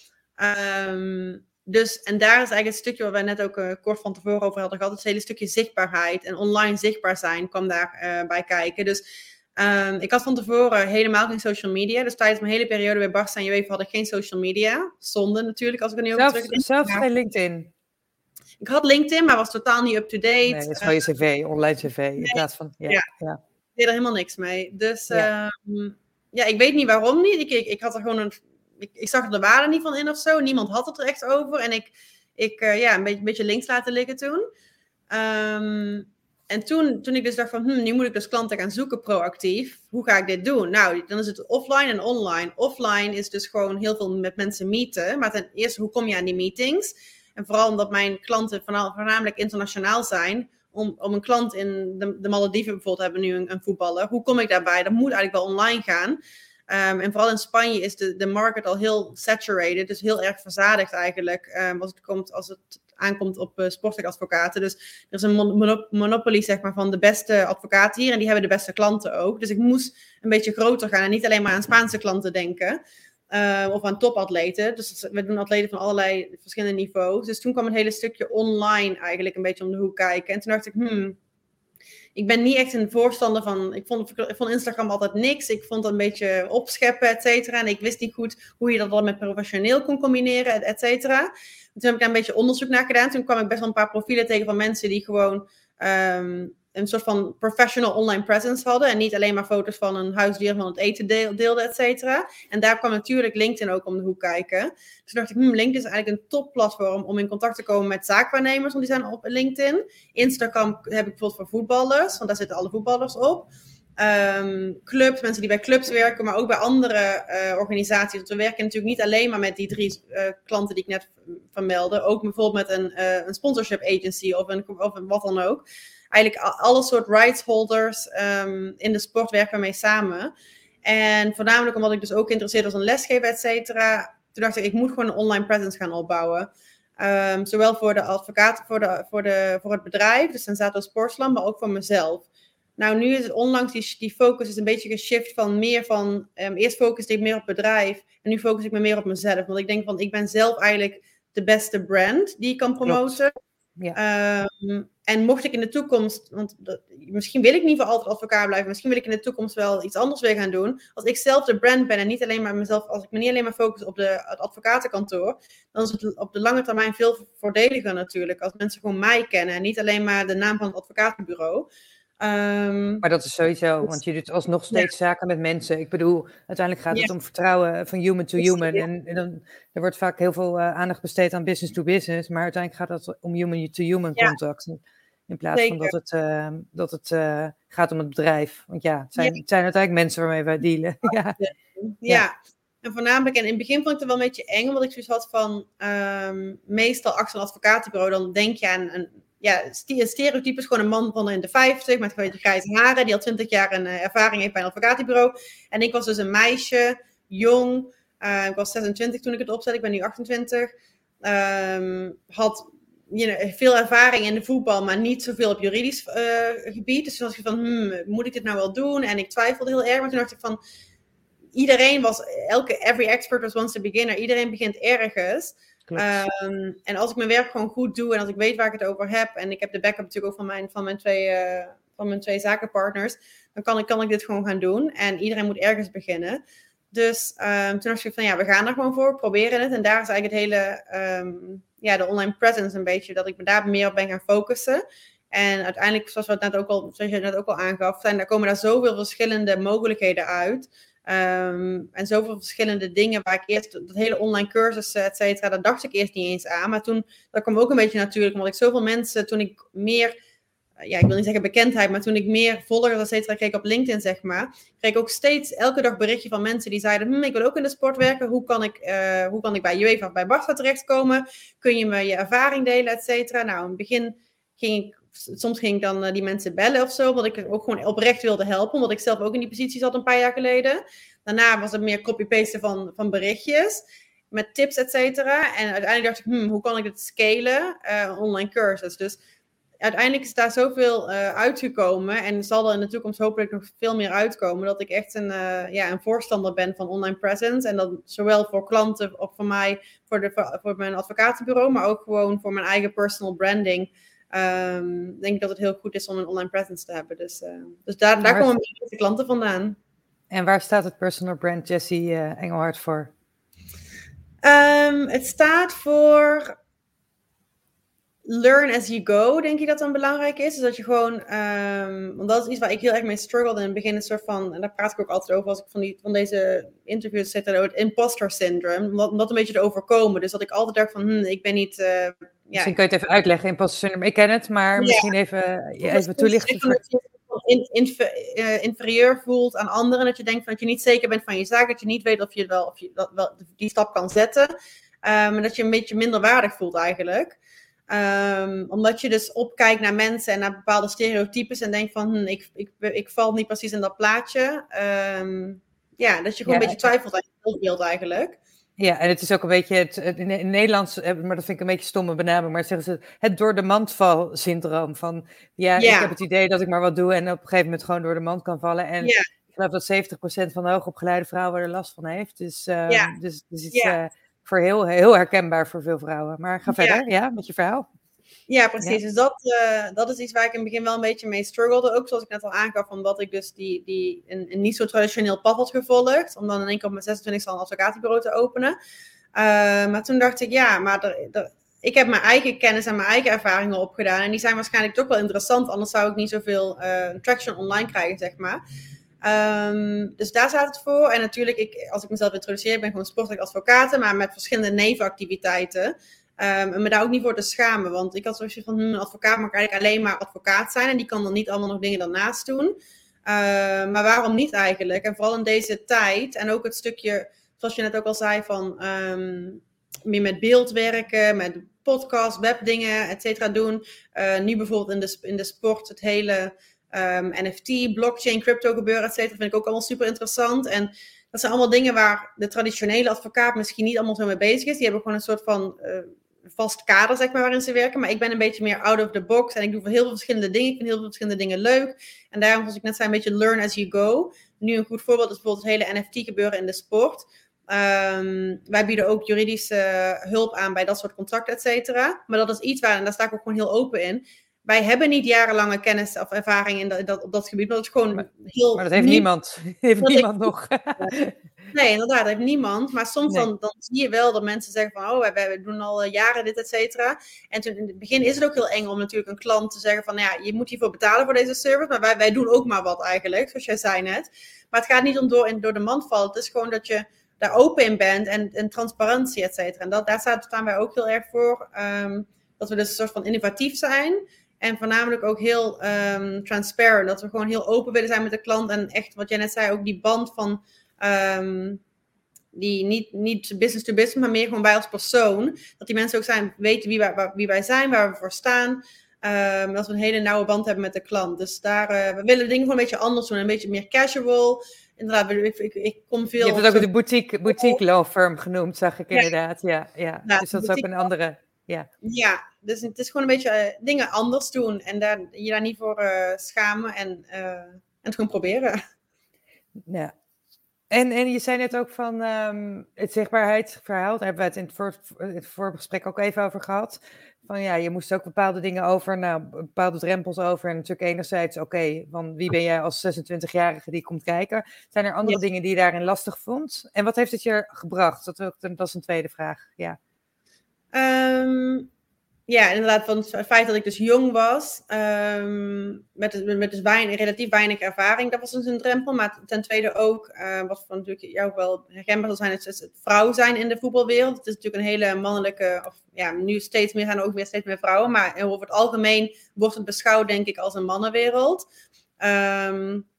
Um, dus, en daar is eigenlijk het stukje waar wij net ook uh, kort van tevoren over hadden gehad, het hele stukje zichtbaarheid en online zichtbaar zijn kwam daarbij uh, bij kijken. Dus Um, ik had van tevoren helemaal geen social media. Dus tijdens mijn hele periode bij Barst en UEFA had ik geen social media. Zonde natuurlijk, als ik er nu over terugdenk. Zelfs geen LinkedIn? Ik had LinkedIn, maar was totaal niet up-to-date. Nee, dat is gewoon je cv, online cv. Nee, in plaats van, ja, ja. ja. Ik deed er helemaal niks mee. Dus ja. Um, ja, ik weet niet waarom niet. Ik, ik, ik had er gewoon een... Ik, ik, zag er de waarde niet van in of zo. Niemand had het er echt over. En ik, ik uh, ja, een beetje, een beetje links laten liggen toen. Um, en toen, toen ik dus dacht van, hm, nu moet ik dus klanten gaan zoeken proactief. Hoe ga ik dit doen? Nou, dan is het offline en online. Offline is dus gewoon heel veel met mensen meeten. Maar ten eerste, hoe kom je aan die meetings? En vooral omdat mijn klanten voornamelijk internationaal zijn. Om, om een klant in de, de Malediven bijvoorbeeld hebben nu een, een voetballer. Hoe kom ik daarbij? Dat moet eigenlijk wel online gaan. Um, en vooral in Spanje is de, de market al heel saturated, dus heel erg verzadigd eigenlijk um, als, het komt, als het aankomt op uh. Dus er is een mon monopolie zeg maar, van de beste advocaten hier en die hebben de beste klanten ook. Dus ik moest een beetje groter gaan en niet alleen maar aan Spaanse klanten denken. Uh, of aan topatleten. Dus we doen atleten van allerlei verschillende niveaus. Dus toen kwam een hele stukje online eigenlijk een beetje om de hoek kijken. En toen dacht ik, hmm, ik ben niet echt een voorstander van. Ik vond, Instagram altijd niks. Ik vond het een beetje opscheppen, et cetera. En ik wist niet goed hoe je dat dan met professioneel kon combineren, et cetera. Toen heb ik daar een beetje onderzoek naar gedaan. Toen kwam ik best wel een paar profielen tegen van mensen die gewoon um, een soort van professional online presence hadden. En niet alleen maar foto's van een huisdier van het eten deelden, et cetera. En daar kwam natuurlijk LinkedIn ook om de hoek kijken. Dus dacht ik, hmm, LinkedIn is eigenlijk een topplatform om in contact te komen met zaakwaarnemers, want die zijn op LinkedIn. Instagram heb ik bijvoorbeeld voor voetballers, want daar zitten alle voetballers op. Um, clubs, mensen die bij clubs werken, maar ook bij andere uh, organisaties. Want we werken natuurlijk niet alleen maar met die drie uh, klanten die ik net vermeldde. Ook bijvoorbeeld met een, uh, een sponsorship agency of, een, of wat dan ook. Eigenlijk alle soort rights holders um, in de sport werken we mee samen. En voornamelijk omdat ik dus ook geïnteresseerd was in lesgeven, et cetera. Toen dacht ik, ik moet gewoon een online presence gaan opbouwen. Um, zowel voor de advocaat, voor, de, voor, de, voor het bedrijf, de Sensato Sportsland, maar ook voor mezelf. Nou, nu is het onlangs die, die focus is een beetje geshift van meer van... Um, eerst focuste ik meer op bedrijf en nu focus ik me meer op mezelf. Want ik denk van, ik ben zelf eigenlijk de beste brand die ik kan promoten. Ja. Um, en mocht ik in de toekomst, want misschien wil ik niet voor altijd advocaat blijven, misschien wil ik in de toekomst wel iets anders weer gaan doen. Als ik zelf de brand ben en niet alleen maar mezelf, als ik me niet alleen maar focus op de, het advocatenkantoor, dan is het op de lange termijn veel voordeliger natuurlijk. Als mensen gewoon mij kennen en niet alleen maar de naam van het advocatenbureau. Um, maar dat is sowieso, want je doet alsnog steeds ja. zaken met mensen. Ik bedoel, uiteindelijk gaat het ja. om vertrouwen van human to human. Ja. En, en, dan, er wordt vaak heel veel uh, aandacht besteed aan business to business, maar uiteindelijk gaat het om human to human contact. In plaats van dat het, uh, dat het uh, gaat om het bedrijf. Want ja, het zijn, het zijn uiteindelijk mensen waarmee wij dealen. ja. En voornamelijk, en in het begin vond ik het wel een beetje eng, omdat ik zoiets had van, ehm, meestal achter een advocatenbureau, dan denk je aan een, ja, stereotype is gewoon een man van in de 50 met een beetje grijze haren, die al 20 jaar een eh, ervaring heeft bij een advocatenbureau. En ik was dus een meisje, jong, eh, ik was 26 toen ik het opzette, ik ben nu 28, Ehm, had you know, veel ervaring in de voetbal, maar niet zoveel op juridisch eh, gebied. Dus toen was ik van, hmm, moet ik dit nou wel doen? En ik twijfelde heel erg, maar toen dacht ik van, iedereen was, elke, every expert was once a beginner. Iedereen begint ergens. Ehm, en als ik mijn werk gewoon goed doe en als ik weet waar ik het over heb, en ik heb de backup natuurlijk ook van mijn, van mijn, twee, eh, van mijn twee zakenpartners, dan kan ik, kan ik dit gewoon gaan doen. En iedereen moet ergens beginnen. Dus ehm, toen dacht ik van ja, we gaan er gewoon voor, proberen het. En daar is eigenlijk het hele, ehm, ja, de online presence een beetje, dat ik me daar meer op ben gaan focussen. En uiteindelijk, zoals, we het net ook al, zoals je het net ook al aangaf, zijn, daar komen daar zoveel verschillende mogelijkheden uit. Ehm, en zoveel verschillende dingen waar ik eerst, dat hele online cursussen, et cetera, daar dacht ik eerst niet eens aan. Maar toen, dat kwam ook een beetje natuurlijk, omdat ik zoveel mensen, toen ik meer, eh, ja, ik wil niet zeggen bekendheid, maar toen ik meer volgers, et kreeg op LinkedIn, zeg maar, kreeg ik ook steeds elke dag berichtje van mensen die zeiden, hm, ik wil ook in de sport werken, hoe kan ik, eh, hoe kan ik bij UEFA of bij Barca terechtkomen? Kun je me je ervaring delen, et cetera? Nou, in het begin ging ik soms ging ik dan uh, die mensen bellen of zo, omdat ik ook gewoon oprecht wilde helpen, omdat ik zelf ook in die positie zat een paar jaar geleden. Daarna was het meer copy-pasten van, van berichtjes met tips, et cetera. En uiteindelijk dacht ik, hmm, hoe kan ik dit scalen? Uh, online cursus. Dus uiteindelijk is daar zoveel uh, uitgekomen en zal er in de toekomst hopelijk nog veel meer uitkomen, dat ik echt een, ja, een voorstander ben van online presence. En dat zowel voor klanten of voor mij, voor, de, voor mijn advocatenbureau, maar ook gewoon voor mijn eigen personal branding um, denk ik dat het heel goed is om een online presence te hebben. Dus, uh, dus daar, daar komen eerste klanten vandaan. En waar staat het personal brand Jessie uh, Engelhard voor? Um, het staat voor learn as you go, denk ik dat dan belangrijk is. Dus dat je gewoon, um, want dat is iets waar ik heel erg mee struggelde in het begin, een soort van, en daar praat ik ook altijd over als ik van, die, van deze interviews zit, het imposter syndrome, om dat, om dat een beetje te overkomen. Dus dat ik altijd dacht van, hm, ik ben niet... Uh, ja, misschien kun je het even uitleggen, imposter syndrome. Ik ken het, maar misschien even, even toelichten. In, in, uh, inferieur voelt aan anderen, dat je denkt van dat je niet zeker bent van je zaak, dat je niet weet of je, wel, of je dat wel, die stap kan zetten, um, en dat je een beetje minder waardig voelt eigenlijk. Um, omdat je dus opkijkt naar mensen en naar bepaalde stereotypes en denkt van, hm, ik, ik, ik val niet precies in dat plaatje. Um, ja, dat je gewoon ja, een beetje twijfelt aan je beeld eigenlijk. Ja, en het is ook een beetje, het, het, in het Nederlands, maar dat vind ik een beetje stomme benaming, maar zeggen ze het door de mand val syndroom. Van ja, ja, ik heb het idee dat ik maar wat doe en op een gegeven moment gewoon door de mand kan vallen. En ja. ik geloof dat 70% van de hoogopgeleide vrouwen er last van heeft. Dus, uh, ja. dus, dus iets uh, voor heel, heel herkenbaar voor veel vrouwen. Maar ga verder, ja, met je verhaal. Ja, precies. Ja. Dus dat, uh, dat is iets waar ik in het begin wel een beetje mee struggelde. Ook zoals ik net al aangaf, omdat ik dus die, die een, een niet zo traditioneel pad had gevolgd. Om dan in één keer op mijn 26 al een advocatenbureau te openen. Uh, maar toen dacht ik, ja, maar er, er, ik heb mijn eigen kennis en mijn eigen ervaringen opgedaan. En die zijn waarschijnlijk toch wel interessant. Anders zou ik niet zoveel uh, traction online krijgen, zeg maar. Um, dus daar staat het voor. En natuurlijk, ik, als ik mezelf introduceer, ik ben gewoon sportelijk advocaat, maar met verschillende nevenactiviteiten. Um, en me daar ook niet voor te schamen. Want ik had zoiets van, een advocaat mag eigenlijk alleen maar advocaat zijn. En die kan dan niet allemaal nog dingen daarnaast doen. Uh, maar waarom niet eigenlijk? En vooral in deze tijd. En ook het stukje, zoals je net ook al zei, van um, meer met beeld werken, met podcast, webdingen, et cetera doen. Uh, nu bijvoorbeeld in de, in de sport het hele NFT, blockchain, crypto gebeuren, et cetera. vind ik ook allemaal super interessant. En dat zijn allemaal dingen waar de traditionele advocaat misschien niet allemaal zo mee bezig is. Die hebben gewoon een soort van uh, vast kader, zeg maar, waarin ze werken. Maar ik ben een beetje meer out of the box. En ik doe heel veel verschillende dingen. Ik vind heel veel verschillende dingen leuk. En daarom, zoals ik net zei, een beetje learn as you go. Nu een goed voorbeeld is bijvoorbeeld het hele NFT gebeuren in de sport. Um, wij bieden ook juridische hulp aan bij dat soort contracten, et cetera. Maar dat is iets waar, en daar sta ik ook gewoon heel open in. Wij hebben niet jarenlange kennis of ervaring in dat, op dat gebied, maar dat is gewoon maar, heel... Maar dat heeft niemand. heeft niemand nog. nee, inderdaad, dat heeft niemand. Maar soms nee. dan, dan zie je wel dat mensen zeggen van, oh, wij, wij doen al jaren dit, et cetera. En toen, in het begin is het ook heel eng om natuurlijk een klant te zeggen van, ja, je moet hiervoor betalen voor deze service, maar wij, wij doen ook maar wat eigenlijk, zoals jij zei net. Maar het gaat niet om door, in, door de mand vallen, het is gewoon dat je daar open in bent en, en transparantie, et cetera. En dat, daar staan wij ook heel erg voor, um, dat we dus een soort van innovatief zijn. En voornamelijk ook heel um, transparent. Dat we gewoon heel open willen zijn met de klant. En echt, wat jij net zei, ook die band van. Um, die niet, niet business to business, maar meer gewoon bij als persoon. Dat die mensen ook zijn, weten wie wij, wie wij zijn, waar we voor staan. Um, dat we een hele nauwe band hebben met de klant. Dus daar, uh, we willen dingen gewoon een beetje anders doen. Een beetje meer casual. Inderdaad, ik, ik, ik kom veel... Je hebt het ook de boutique, boutique law firm genoemd, zag ik inderdaad. Ja, ja. ja dus dat is ook een andere... Ja. ja, dus het is gewoon een beetje uh, dingen anders doen. En daar, je daar niet voor uh, schamen en, en het gewoon proberen. Ja, en, en je zei net ook van um, het zichtbaarheidsverhaal, daar hebben we het in het, voor, het voorgesprek ook even over gehad. Van ja, je moest ook bepaalde dingen over, nou, bepaalde drempels over. En natuurlijk enerzijds, oké, van wie ben jij als 26-jarige die komt kijken? Zijn er andere dingen die je daarin lastig vond? En wat heeft het je gebracht? Dat, is een tweede vraag, ja. Um, ja, inderdaad, van het feit dat ik dus jong was, um, met, met dus weinig, relatief weinig ervaring, dat was dus een drempel. Maar ten tweede ook, uh, wat van natuurlijk jou wel herkenbaar zal zijn, het, het vrouw zijn in de voetbalwereld. Het is natuurlijk een hele mannelijke, of ja, nu steeds meer zijn er ook weer steeds meer vrouwen, maar over het algemeen wordt het beschouwd, denk ik, als een mannenwereld. Um,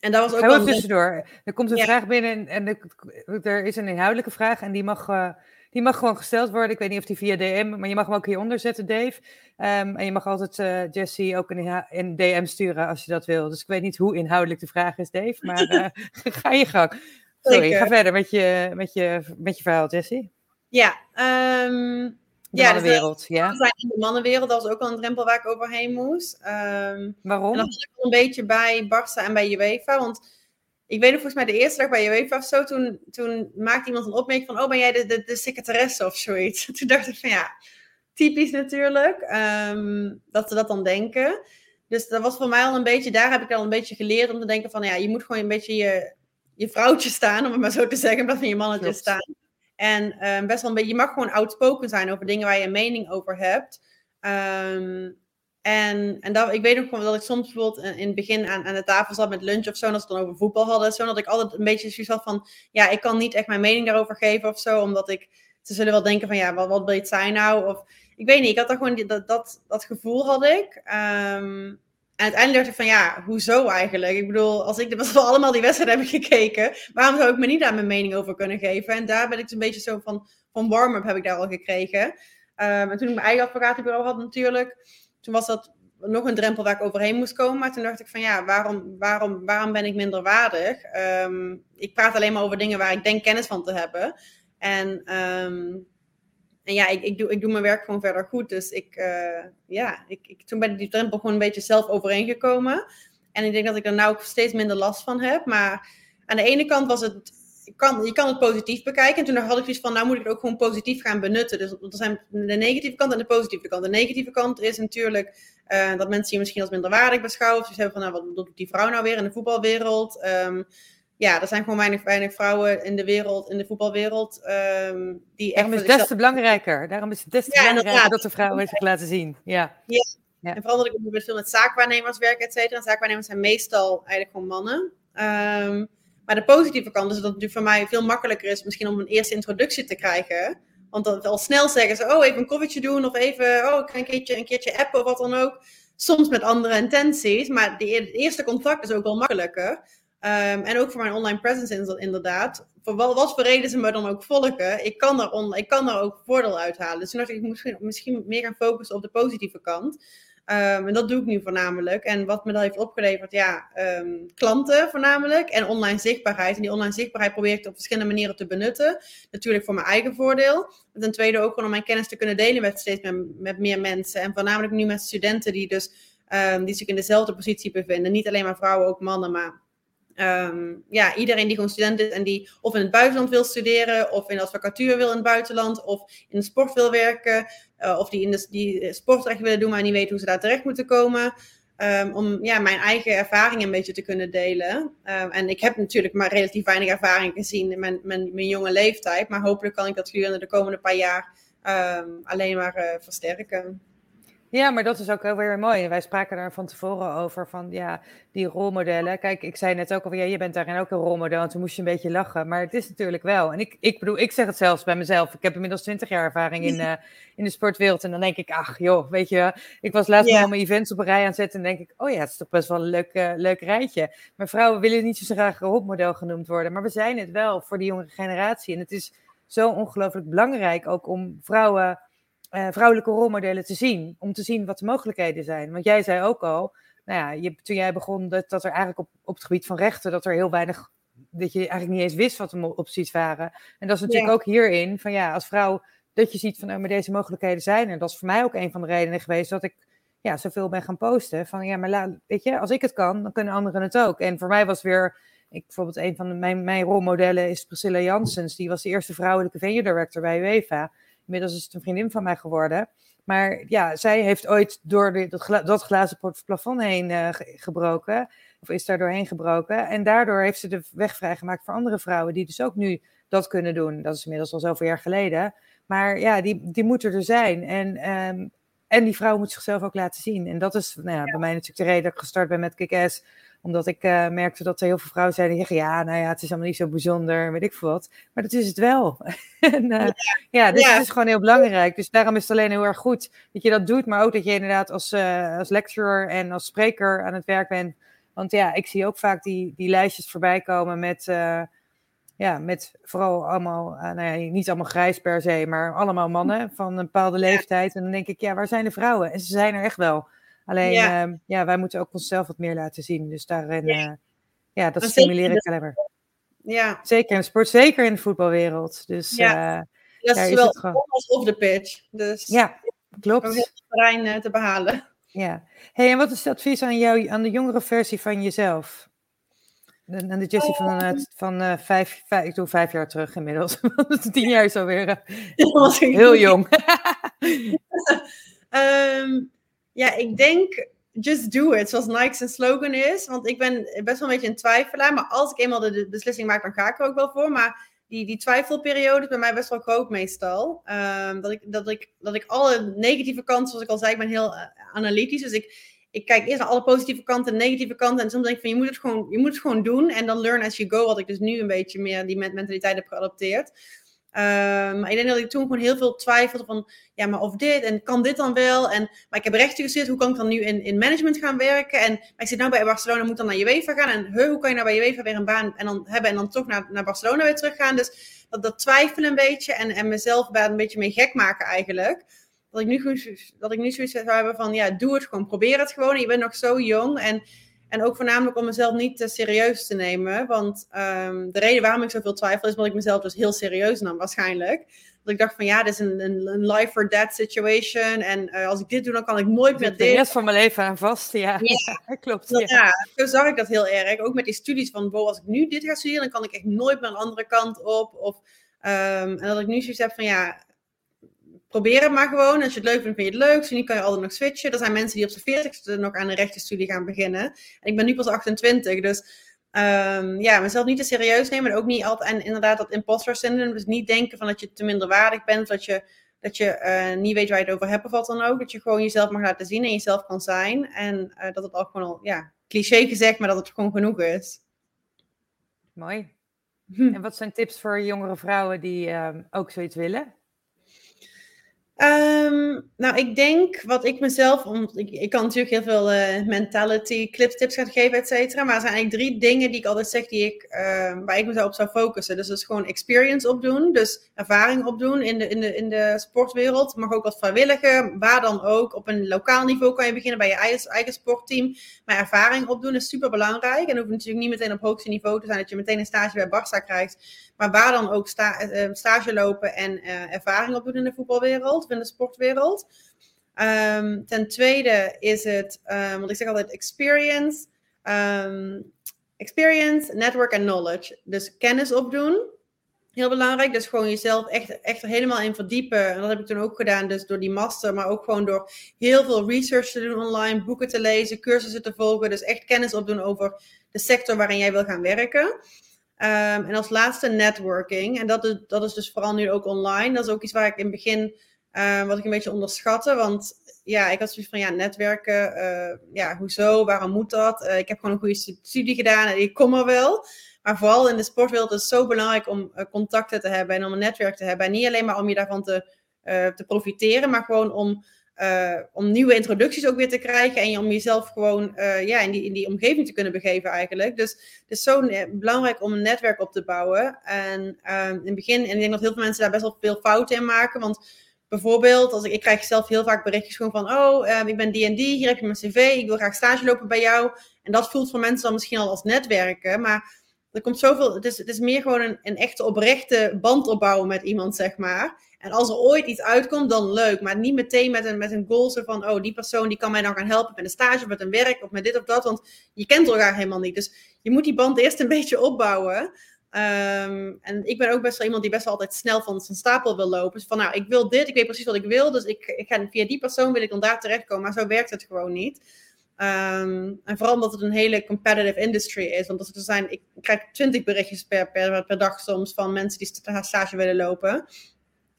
en dat was ook tussendoor. Er komt een vraag binnen en, en er is een inhoudelijke vraag en die mag... Uh, die mag gewoon gesteld worden. Ik weet niet of die via DM, maar je mag hem ook hieronder zetten, Dave. Um, en je mag altijd uh, Jessie ook een, een, DM sturen als je dat wil. Dus ik weet niet hoe inhoudelijk de vraag is, Dave. Maar uh, ga je gang. Sorry, ga verder met je, met je, met je verhaal, Jessie. Ja, um, de ja, mannenwereld, dus, ja. In de mannenwereld, dat was ook wel een drempel waar ik overheen moest. Um, Waarom? En dat was een beetje bij Barça en bij UEFA, want ik weet nog volgens mij de eerste dag bij UEFA of zo, toen, toen maakte iemand een opmerking van, oh ben jij de, de, de secretaresse of zoiets. Toen dacht ik van ja, typisch natuurlijk, um, dat ze dat dan denken. Dus dat was voor mij al een beetje, daar heb ik al een beetje geleerd om te denken van, ja, je moet gewoon een beetje je, je vrouwtje staan, om het maar zo te zeggen, in plaats van je mannetje staan. En um, best wel een beetje, je mag gewoon outspoken zijn over dingen waar je een mening over hebt. Um, en, en dat, ik weet ook gewoon dat ik soms bijvoorbeeld in het begin aan, aan de tafel zat met lunch of zo, en als we het dan over voetbal hadden, zo, dat ik altijd een beetje zoiets had van, ja, ik kan niet echt mijn mening daarover geven of zo, omdat ik, ze zullen wel denken van, ja, wat, wat wil je het zijn nou? Of, ik weet niet, ik had daar gewoon, dat, dat, dat gevoel had ik. Um, en uiteindelijk dacht ik van, ja, hoezo eigenlijk? Ik bedoel, als ik de, allemaal die wedstrijden heb gekeken, waarom zou ik me niet daar mijn mening over kunnen geven? En daar ben ik een beetje zo van, van warm-up heb ik daar al gekregen. Um, en toen ik mijn eigen advocatenbureau had natuurlijk, toen was dat nog een drempel waar ik overheen moest komen. Maar toen dacht ik van ja, waarom, waarom, waarom ben ik minder waardig? Um, ik praat alleen maar over dingen waar ik denk kennis van te hebben. En, um, en ja, ik, ik, doe, ik doe mijn werk gewoon verder goed. Dus ik, uh, ja, ik, ik, toen ben ik die drempel gewoon een beetje zelf overheen gekomen. En ik denk dat ik er nou ook steeds minder last van heb. Maar aan de ene kant was het kan, je kan het positief bekijken. En toen had ik zoiets van, nou moet ik het ook gewoon positief gaan benutten. Dus er zijn de negatieve kant en de positieve kant. De negatieve kant is natuurlijk uh, dat mensen je misschien als minderwaardig beschouwen. Dus hebben van, nou wat doet die vrouw nou weer in de voetbalwereld? Um, ja, er zijn gewoon weinig, weinig vrouwen in de wereld, in de voetbalwereld. Um, die Daarom is het des te belangrijker. Daarom is het des te ja, belangrijker dat de vrouwen zich laten zien. Ja. ja. ja. En vooral dat ik bijvoorbeeld veel met zaakwaarnemers werk, et cetera. En zaakwaarnemers zijn meestal eigenlijk gewoon mannen. Um, maar de positieve kant is dat het voor mij veel makkelijker is misschien om een eerste introductie te krijgen. Want al snel zeggen ze, oh, even een koffietje doen of even, oh, ik een keertje, een keertje appen of wat dan ook. Soms met andere intenties, maar de, het eerste contact is ook wel makkelijker. Um, en ook voor mijn online presence inderdaad. Voor wat, wat voor reden ze me dan ook volgen, ik kan daar, ik kan ook voordeel uithalen. Dus toen dacht ik misschien, misschien meer gaan focussen op de positieve kant. Um, en dat doe ik nu voornamelijk. En wat me dat heeft opgeleverd, ja, um, klanten voornamelijk en online zichtbaarheid. En die online zichtbaarheid probeer ik op verschillende manieren te benutten. Natuurlijk voor mijn eigen voordeel. En ten tweede ook gewoon om mijn kennis te kunnen delen met steeds meer, met meer mensen. En voornamelijk nu met studenten die dus um, die zich in dezelfde positie bevinden. Niet alleen maar vrouwen, ook mannen, maar ja, iedereen die gewoon student is en die of in het buitenland wil studeren, of in de advocatuur wil in het buitenland, of in de sport wil werken, uh, of die in de die sportrecht willen doen, maar niet weten hoe ze daar terecht moeten komen. Um, om ja, mijn eigen ervaring een beetje te kunnen delen. Um, en ik heb natuurlijk maar relatief weinig ervaring gezien in mijn, mijn, jonge leeftijd, maar hopelijk kan ik dat gedurende de komende paar jaar alleen maar uh, versterken. Ja, maar dat is ook heel weer mooi. Wij spraken daar van tevoren over, van ja, die rolmodellen. Kijk, ik zei net ook al, ja, je bent daarin ook een rolmodel. En toen moest je een beetje lachen. Maar het is natuurlijk wel. En ik, ik bedoel, ik zeg het zelfs bij mezelf. Ik heb inmiddels twintig jaar ervaring in, uh, in de sportwereld. En dan denk ik, ach joh, weet je, ik was laatst yeah. al mijn events op een rij aan het zetten. En denk ik, oh ja, het is toch best wel een leuk, uh, leuk rijtje. Maar vrouwen willen niet zo graag een rolmodel genoemd worden. Maar we zijn het wel voor de jongere generatie. En het is zo ongelooflijk belangrijk ook om vrouwen uh, vrouwelijke rolmodellen te zien. Om te zien wat de mogelijkheden zijn. Want jij zei ook al, nou ja, je, toen jij begon, dat, dat er eigenlijk op, op het gebied van rechten, dat er heel weinig, dat je eigenlijk niet eens wist wat de opties waren. En dat is natuurlijk ook hierin, van ja, als vrouw, dat je ziet van, oh, maar deze mogelijkheden zijn En Dat is voor mij ook een van de redenen geweest dat ik ja, zoveel ben gaan posten. Van ja, maar la, weet je, als ik het kan, dan kunnen anderen het ook. En voor mij was weer, ik, bijvoorbeeld een van de, mijn, mijn rolmodellen is Priscilla Janssens. Die was de eerste vrouwelijke venue director bij UEFA. Inmiddels is het een vriendin van mij geworden. Maar ja, zij heeft ooit door de, dat, dat, glazen plafond heen uh, gebroken. Of is daar doorheen gebroken. En daardoor heeft ze de weg vrijgemaakt voor andere vrouwen. Die dus ook nu dat kunnen doen. Dat is inmiddels al zoveel jaar geleden. Maar ja, die, die moeten er zijn. En, um, en die vrouw moet zichzelf ook laten zien. En dat is nou ja, bij mij natuurlijk de reden dat ik gestart ben met Kick-Ass omdat ik uh, merkte dat er heel veel vrouwen zeiden: zeggen, ja, nou ja, het is allemaal niet zo bijzonder, weet ik veel wat. Maar dat is het wel. en, uh, ja, ja, dus ja. het is gewoon heel belangrijk. Dus daarom is het alleen heel erg goed dat je dat doet, maar ook dat je inderdaad als, uh, als lecturer en als spreker aan het werk bent. Want ja, ik zie ook vaak die, die lijstjes voorbij komen met, ja, met vooral allemaal, nou ja, niet allemaal grijs per se, maar allemaal mannen van een bepaalde leeftijd. En dan denk ik, ja, waar zijn de vrouwen? En ze zijn er echt wel. Alleen, ja. Uh, ja, wij moeten ook onszelf wat meer laten zien. Dus daarin, ja, uh, ja dat stimuleer ik alleen maar. Ja. Zeker in de sport, zeker in de voetbalwereld. Dus ja, uh, dat is, is wel gewoon... op de pitch. Dus ja, klopt. Om het terrein te behalen. Ja. Hey, en wat is het advies aan jou, aan de jongere versie van jezelf? Aan de Jessie van, uh, van uh, vijf, vijf, ik doe vijf jaar terug inmiddels. Tien jaar is alweer uh, heel jong. um, Ja, ik denk just do it, zoals Nike's slogan is. Want ik ben best wel een beetje een twijfelaar. Maar als ik eenmaal de beslissing maak, dan ga ik er ook wel voor. Maar die, die twijfelperiode is bij mij best wel groot meestal. Um, dat, ik, dat, ik, dat ik alle negatieve kanten, zoals ik al zei, ik ben heel uh, analytisch. Dus ik, ik kijk eerst naar alle positieve kanten en negatieve kanten. En soms denk ik van, je moet het gewoon, je moet het gewoon doen. En dan learn as you go, wat ik dus nu een beetje meer die mentaliteit heb geadopteerd. Maar ik denk dat ik toen gewoon heel veel twijfelde van, ja, maar of dit en kan dit dan wel? En, maar ik heb rechten gestudeerd, hoe kan ik dan nu in, in management gaan werken? En maar ik zit nou bij Barcelona, moet dan naar UEFA gaan. En he, hoe kan je nou bij UEFA weer een baan en dan hebben en dan toch naar, naar Barcelona weer teruggaan? Dus dat, dat twijfelen een beetje en, en mezelf daar een beetje mee gek maken eigenlijk. Dat ik nu, dat ik nu zoiets zou hebben van, ja, doe het gewoon, probeer het gewoon. Je bent nog zo jong en en ook voornamelijk om mezelf niet te serieus te nemen. Want um, de reden waarom ik zoveel twijfel is omdat ik mezelf dus heel serieus nam waarschijnlijk. Dat ik dacht van ja, dit is een, een, een life or death situation. En uh, als ik dit doe, dan kan ik nooit meer dit. De rest van mijn leven aan vast, ja. ja. klopt. Ja. ja, zo zag ik dat heel erg. Ook met die studies van, wow, als ik nu dit ga studeren, dan kan ik echt nooit meer een andere kant op. Of, um, en dat ik nu zoiets heb van ja, probeer het maar gewoon. Als je het leuk vindt, vind je het leuk. Zo niet kan je altijd nog switchen. Er zijn mensen die op zijn 40ste nog aan een rechtenstudie gaan beginnen. En ik ben nu pas 28, dus um, ja, mezelf niet te serieus nemen. En ook niet altijd, en inderdaad dat imposter syndrome. Dus niet denken van dat je te minderwaardig bent, dat je, dat je uh, niet weet waar je het over hebt of wat dan ook. Dat je gewoon jezelf mag laten zien en jezelf kan zijn. En uh, dat het al gewoon al, ja, cliché gezegd, maar dat het gewoon genoeg is. Mooi. Hm. En wat zijn tips voor jongere vrouwen die uh, ook zoiets willen? Um, nou, ik denk wat ik mezelf, om, ik, ik kan natuurlijk heel veel uh, mentality clips, tips gaan geven, et cetera. Maar er zijn eigenlijk drie dingen die ik altijd zeg die ik, uh, waar ik mezelf op zou focussen. Dus dat is gewoon experience opdoen, dus ervaring opdoen in de, in de, in de sportwereld. Mag ook wat vrijwilliger, waar dan ook. Op een lokaal niveau kan je beginnen bij je eigen, eigen sportteam. Maar ervaring opdoen is super belangrijk. En hoeft natuurlijk niet meteen op hoogste niveau te zijn dat je meteen een stage bij Barça krijgt. Maar waar dan ook uh, stage lopen en uh, ervaring opdoen in de voetbalwereld in de sportwereld. Um, ten tweede is het, um, want ik zeg altijd experience, um, experience, network en knowledge. Dus kennis opdoen. Heel belangrijk, dus gewoon jezelf echt, echt helemaal in verdiepen. En dat heb ik toen ook gedaan, dus door die master, maar ook gewoon door heel veel research te doen online, boeken te lezen, cursussen te volgen. Dus echt kennis opdoen over de sector waarin jij wil gaan werken. Um, en als laatste networking. En dat is, dat is dus vooral nu ook online. Dat is ook iets waar ik in het begin wat ik een beetje onderschatte. Want ja, ik had zoiets van, ja, netwerken, ja, hoezo, waarom moet dat? ik heb gewoon een goede studie gedaan en ik kom er wel. Maar vooral in de sportwereld is het zo belangrijk om contacten te hebben en om een netwerk te hebben. En niet alleen maar om je daarvan te, te profiteren, maar gewoon om uh, om nieuwe introducties ook weer te krijgen en om jezelf gewoon uh, ja, in, die, in die omgeving te kunnen begeven eigenlijk. Dus het is zo belangrijk om een netwerk op te bouwen. En uh, in het begin, en ik denk dat heel veel mensen daar best wel veel fouten in maken, want bijvoorbeeld, als ik, ik krijg zelf heel vaak berichtjes gewoon van, oh, ik ben D&D, hier heb je mijn cv, ik wil graag stage lopen bij jou. En dat voelt voor mensen dan misschien al als netwerken, maar er komt zoveel, het is, het is meer gewoon een, een echte oprechte band opbouwen met iemand, zeg maar. En als er ooit iets uitkomt, dan leuk. Maar niet meteen met een, met een goal zo van, oh, die persoon die kan mij dan gaan helpen met een stage of met een werk of met dit of dat. Want je kent elkaar helemaal niet. Dus je moet die band eerst een beetje opbouwen. Um, en ik ben ook best wel iemand die best wel altijd snel van zijn stapel wil lopen. Dus van, nou, ik wil dit, ik weet precies wat ik wil. Dus ik, ik ga via die persoon wil ik dan daar terechtkomen. Maar zo werkt het gewoon niet. Um, en vooral omdat het een hele competitive industry is. Want er zijn, ik krijg twintig berichtjes per, per, per dag soms van mensen die stage willen lopen.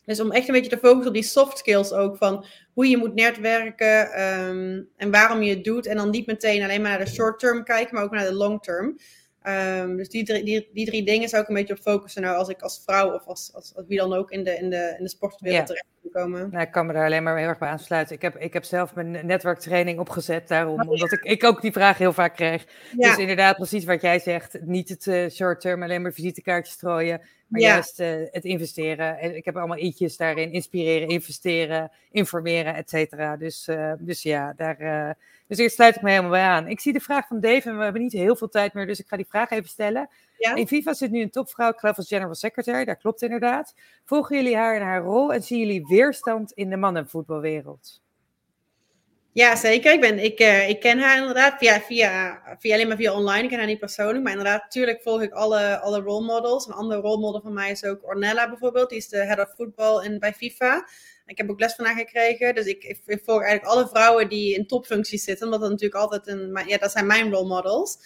Dus om echt een beetje te focussen op die soft skills ook van hoe je moet netwerken um, en waarom je het doet. En dan niet meteen alleen maar naar de short term kijken, maar ook naar de long term. Um, dus die drie, die, die drie dingen zou ik een beetje op focussen. Nou, als ik als vrouw of als, als, als wie dan ook in de, in de, in de sportwereld terecht komen. Nou, ik kan me daar alleen maar heel erg bij aansluiten. Ik heb, ik heb zelf mijn netwerktraining opgezet daarom, oh, omdat ik, ik ook die vraag heel vaak kreeg. Dus inderdaad, precies wat jij zegt. Niet het uh, short term, alleen maar visitekaartjes strooien. Maar juist uh, het investeren. En ik heb allemaal i'tjes daarin. Inspireren, investeren, informeren, et cetera. Dus, uh, dus ja, daar, dus hier sluit ik me helemaal bij aan. Ik zie de vraag van Dave en we hebben niet heel veel tijd meer. Dus ik ga die vraag even stellen. Ja? In FIFA zit nu een topvrouw, ik geloof als general secretary. Dat klopt inderdaad. Volgen jullie haar in haar rol en zien jullie weerstand in de mannenvoetbalwereld? Ja, zeker. Ik, ben, ik, uh, ik ken haar inderdaad via, via, via, alleen maar via online. Ik ken haar niet persoonlijk. Maar inderdaad, natuurlijk volg ik alle, alle role models. Een andere role model van mij is ook Ornella bijvoorbeeld. Die is de head of football in, bij FIFA. Ik heb ook les van haar gekregen. Dus ik, ik, volg eigenlijk alle vrouwen die in topfuncties zitten. Omdat dat natuurlijk altijd een... Ja, dat zijn mijn role models.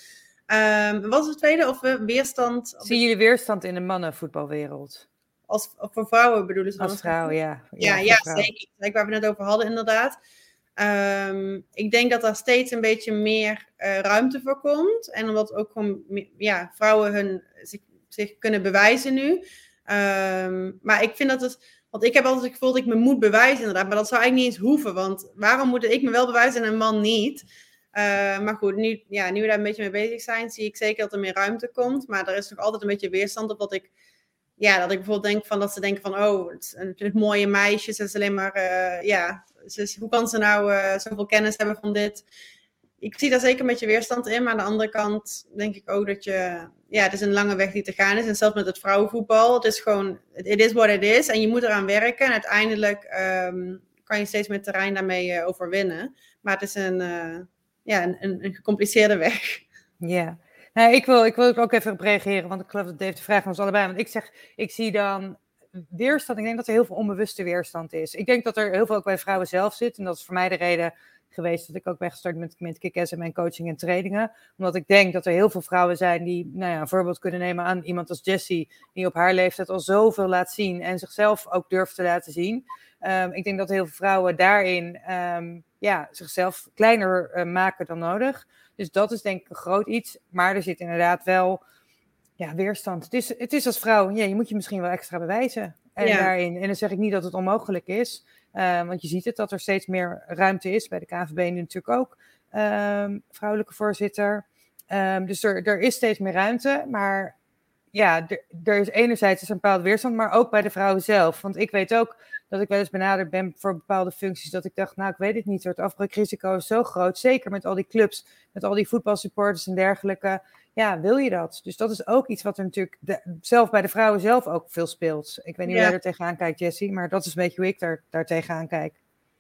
Um, wat is het tweede? Of we weerstand... Zien jullie weerstand in de mannenvoetbalwereld? Als, voor vrouwen bedoelen ze Als vrouw, ja. Ja, ja, ja zeker. Waar we het over hadden inderdaad. Um, ik denk dat daar steeds een beetje meer uh, ruimte voor komt. En omdat ook gewoon ja, vrouwen hun, zich, zich kunnen bewijzen nu. Um, maar ik vind dat het. Want ik heb altijd het gevoel dat ik me moet bewijzen, inderdaad. Maar dat zou eigenlijk niet eens hoeven. Want waarom moet ik me wel bewijzen en een man niet? Uh, maar goed, nu, ja, nu we daar een beetje mee bezig zijn, zie ik zeker dat er meer ruimte komt. Maar er is nog altijd een beetje weerstand op dat ik ja, dat ik bijvoorbeeld denk van dat ze denken van, oh, het, het mooie meisje, ze is alleen maar, uh, ja, hoe kan ze nou uh, zoveel kennis hebben van dit? Ik zie daar zeker een beetje weerstand in, maar aan de andere kant denk ik ook dat je, ja, het is een lange weg die te gaan is. En zelfs met het vrouwenvoetbal, het is gewoon, it is what it is. En je moet eraan werken en uiteindelijk um, kan je steeds meer terrein daarmee uh, overwinnen. Maar het is een, ja, een, een, gecompliceerde weg. Ja. Nou, ik wil, ik wil ook even reageren, want ik geloof dat Dave de vraag van ons allebei. Want ik zeg, ik zie dan weerstand. Ik denk dat er heel veel onbewuste weerstand is. Ik denk dat er heel veel ook bij vrouwen zelf zit. En dat is voor mij de reden geweest dat ik ook ben gestart met, met Kick en mijn coaching en trainingen. Omdat ik denk dat er heel veel vrouwen zijn die nou ja, een voorbeeld kunnen nemen aan iemand als Jessie, die op haar leeftijd al zoveel laat zien en zichzelf ook durft te laten zien. Um, ik denk dat heel veel vrouwen daarin um, ja, zichzelf kleiner uh, maken dan nodig. Dus dat is denk ik een groot iets. Maar er zit inderdaad wel ja, weerstand. Het is, het is als vrouw, ja, je moet je misschien wel extra bewijzen. En, daarin. en dan zeg ik niet dat het onmogelijk is. Uh, want je ziet het dat er steeds meer ruimte is. Bij de KVB nu natuurlijk ook. Um, vrouwelijke voorzitter. Um, dus er, er is steeds meer ruimte. Maar ja, er is enerzijds een bepaalde weerstand, maar ook bij de vrouwen zelf. Want ik weet ook dat ik wel eens benaderd ben voor bepaalde functies, dat ik dacht, nou, ik weet het niet, het afbreukrisico is zo groot, zeker met al die clubs, met al die voetbalsupporters en dergelijke. Ja, wil je dat? Dus dat is ook iets wat er natuurlijk zelf bij de vrouwen zelf ook veel speelt. Ik weet niet hoe jij er tegenaan kijkt, Jessie, maar dat is een beetje hoe ik daar, daar tegenaan kijk.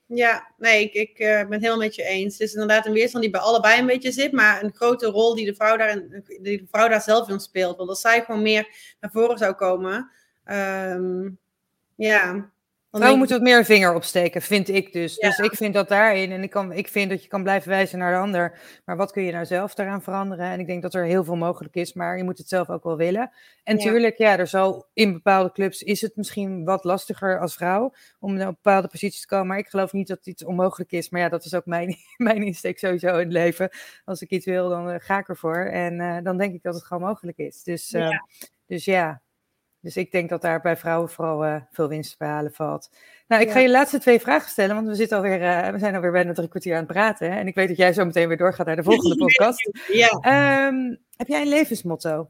Ja, nee, ik, ik uh, ben het helemaal met je eens. Het is inderdaad een weerstand die bij allebei een beetje zit, maar een grote rol die de vrouw daar, die de vrouw daar zelf in speelt. Want als zij gewoon meer naar voren zou komen, um, ja, Vrouwen moeten wat meer een vinger opsteken, vind ik dus. Dus ik vind dat daarin. En ik, kan, ik vind dat je kan blijven wijzen naar de ander. Maar wat kun je nou zelf daaraan veranderen? En ik denk dat er heel veel mogelijk is, maar je moet het zelf ook wel willen. En ja. tuurlijk, ja, er zal in bepaalde clubs is het misschien wat lastiger als vrouw om naar een bepaalde positie te komen. Maar ik geloof niet dat iets onmogelijk is. Maar ja, dat is ook mijn, mijn insteek sowieso in het leven. Als ik iets wil, dan uh, ga ik ervoor. En uh, dan denk ik dat het gewoon mogelijk is. Dus, uh, ja. dus ja, dus ik denk dat daar bij vrouwen vooral uh, veel winst te behalen valt. Nou, ik ja. ga je laatste twee vragen stellen, want we, zitten alweer, uh, we zijn alweer bijna drie kwartier aan het praten. Hè? En ik weet dat jij zo meteen weer doorgaat naar de volgende podcast. Ja. Um, heb jij een levensmotto?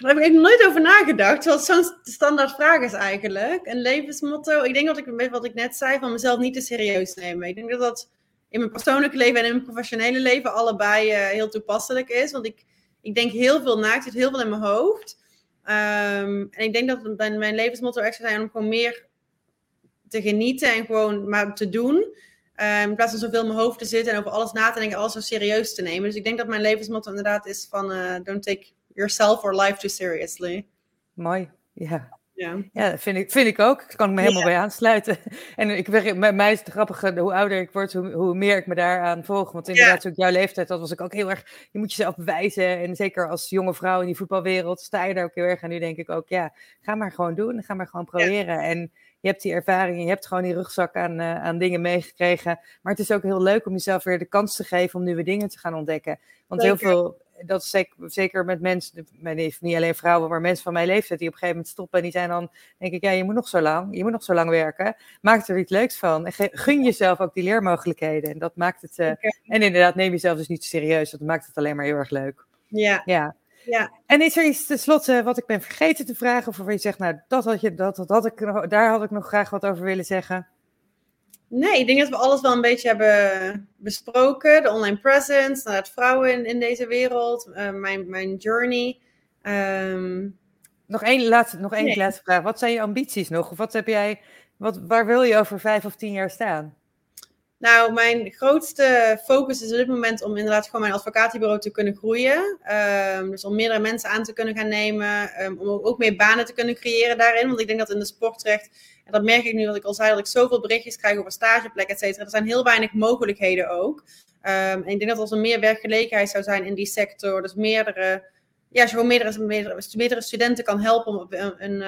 Daar heb ik nooit over nagedacht, het zo'n standaard vraag is eigenlijk. Een levensmotto, ik denk dat ik wat ik net zei, van mezelf niet te serieus nemen. Ik denk dat dat in mijn persoonlijke leven en in mijn professionele leven allebei uh, heel toepasselijk is. Want ik ik denk heel veel na, ik zit heel veel in mijn hoofd. Um, en ik denk dat mijn, levensmotto echt zou zijn om gewoon meer te genieten en gewoon maar te doen. Um, in plaats van zoveel in mijn hoofd te zitten en over alles na te denken, alles zo serieus te nemen. Dus ik denk dat mijn levensmotto inderdaad is van uh, don't take yourself or life too seriously. Mooi, ja. Ja, ja vind, ik, vind ik ook. Daar kan ik me helemaal ja. bij aansluiten. En ik bij mij is het grappige, hoe ouder ik word, hoe, hoe meer ik me daaraan volg. Want inderdaad, ja. ik jouw leeftijd had, was ik ook heel erg... Je moet jezelf bewijzen. En zeker als jonge vrouw in die voetbalwereld sta je daar ook heel erg. En nu denk ik ook, ja, ga maar gewoon doen. Ga maar gewoon proberen. Ja. En je hebt die ervaring, je hebt gewoon die rugzak aan, uh, aan dingen meegekregen. Maar het is ook heel leuk om jezelf weer de kans te geven om nieuwe dingen te gaan ontdekken. Want heel veel dat is zeker, met mensen, niet alleen vrouwen, maar mensen van mijn leeftijd die op een gegeven moment stoppen en die zijn dan, denk ik, ja, je moet nog zo lang, je moet nog zo lang werken. Maak er iets leuks van. En gun jezelf ook die leermogelijkheden. En dat maakt het, uh, okay. en inderdaad, neem jezelf dus niet serieus. Dat maakt het alleen maar heel erg leuk. Ja. Ja. Ja. En is er iets tenslotte wat ik ben vergeten te vragen, of waar je zegt, nou, dat had je, dat, dat had ik, daar had ik nog graag wat over willen zeggen? Nee, ik denk dat we alles wel een beetje hebben besproken. De online presence, het vrouwen in, in deze wereld, uh, mijn, mijn journey. Um... Nog één, laatste, nog één nee. laatste vraag. Wat zijn je ambities nog? Of wat heb jij, wat, waar wil je over vijf of tien jaar staan? Nou, mijn grootste focus is op dit moment om inderdaad gewoon mijn advocatenbureau te kunnen groeien. Um, dus om meerdere mensen aan te kunnen gaan nemen. Um, om ook meer banen te kunnen creëren daarin. Want ik denk dat in de sportrecht, en dat merk ik nu wat ik al zei, dat ik zoveel berichtjes krijg over stageplekken, et cetera. Er zijn heel weinig mogelijkheden ook. Um, en ik denk dat als er meer werkgelegenheid zou zijn in die sector, dus meerdere ja, als gewoon meerdere, meerdere, studenten kan helpen om een, een,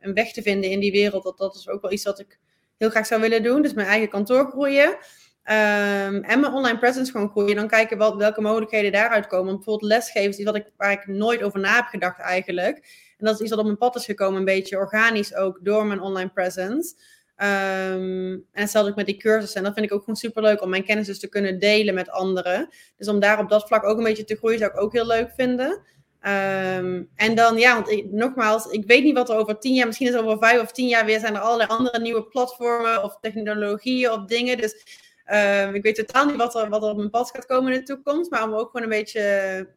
een, weg te vinden in die wereld, dat, dat is ook wel iets wat ik heel graag zou willen doen. Dus mijn eigen kantoor groeien. Um, en mijn online presence gewoon groeien. Dan kijken wat, welke mogelijkheden daaruit komen. Bijvoorbeeld lesgeven is iets wat ik, waar ik nooit over na heb gedacht eigenlijk. En dat is iets wat op mijn pad is gekomen, een beetje organisch ook, door mijn online presence. Um, en hetzelfde ook met die cursussen. En dat vind ik ook gewoon super leuk om mijn kennis dus te kunnen delen met anderen. Dus om daar op dat vlak ook een beetje te groeien, zou ik ook heel leuk vinden. Um, en dan, ja, want nogmaals, ik weet niet wat er over tien jaar, misschien is er over vijf of tien jaar weer, zijn er allerlei andere nieuwe platformen of technologieën of dingen. Dus um, ik weet totaal niet wat er, wat er op mijn pad gaat komen in de toekomst, maar om ook gewoon een beetje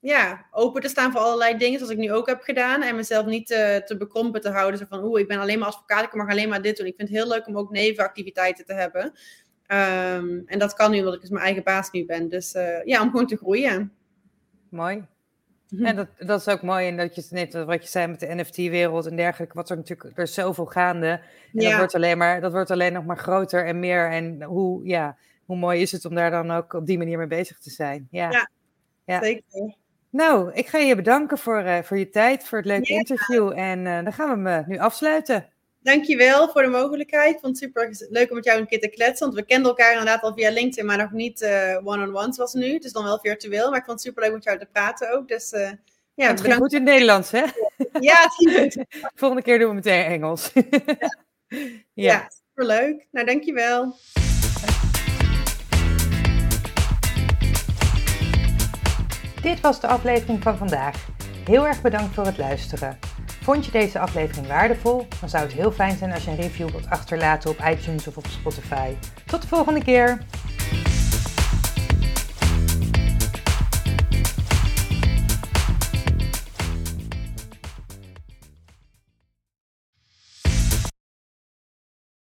ja, open te staan voor allerlei dingen, zoals ik nu ook heb gedaan. En mezelf niet te, bekrompen te houden. Zo van, oeh, ik ben alleen maar advocaat, ik mag alleen maar dit doen. Ik vind het heel leuk om ook nevenactiviteiten te hebben. Um, en dat kan nu, omdat ik dus mijn eigen baas nu ben. Dus uh, ja, om gewoon te groeien. Mooi. En dat, dat is ook mooi. En dat je net wat je zei met de NFT-wereld en dergelijke, wat er natuurlijk, er is zoveel gaande. En ja. dat wordt alleen maar, dat wordt alleen nog maar groter en meer. En hoe, ja, hoe mooi is het om daar dan ook op die manier mee bezig te zijn. Ja, ja, ja. zeker. Nou, ik ga je bedanken voor, uh, voor je tijd, voor het leuke ja. interview. En uh, dan gaan we hem nu afsluiten. Dankjewel voor de mogelijkheid. Ik vond het super leuk om met jou een keer te kletsen. Want we kenden elkaar inderdaad al via LinkedIn, maar nog niet one-on-one uh, zoals nu. Het is dan wel virtueel, maar ik vond het super leuk met jou te praten ook. Dus uh, ja, het ging goed in het Nederlands, hè? Ja, het ging goed. Volgende keer doen we meteen Engels. ja. ja. ja, super leuk. Nou, dankjewel. Dit was de aflevering van vandaag. Heel erg bedankt voor het luisteren. Vond je deze aflevering waardevol? Dan zou het heel fijn zijn als je een review wilt achterlaten op iTunes of op Spotify. Tot de volgende keer!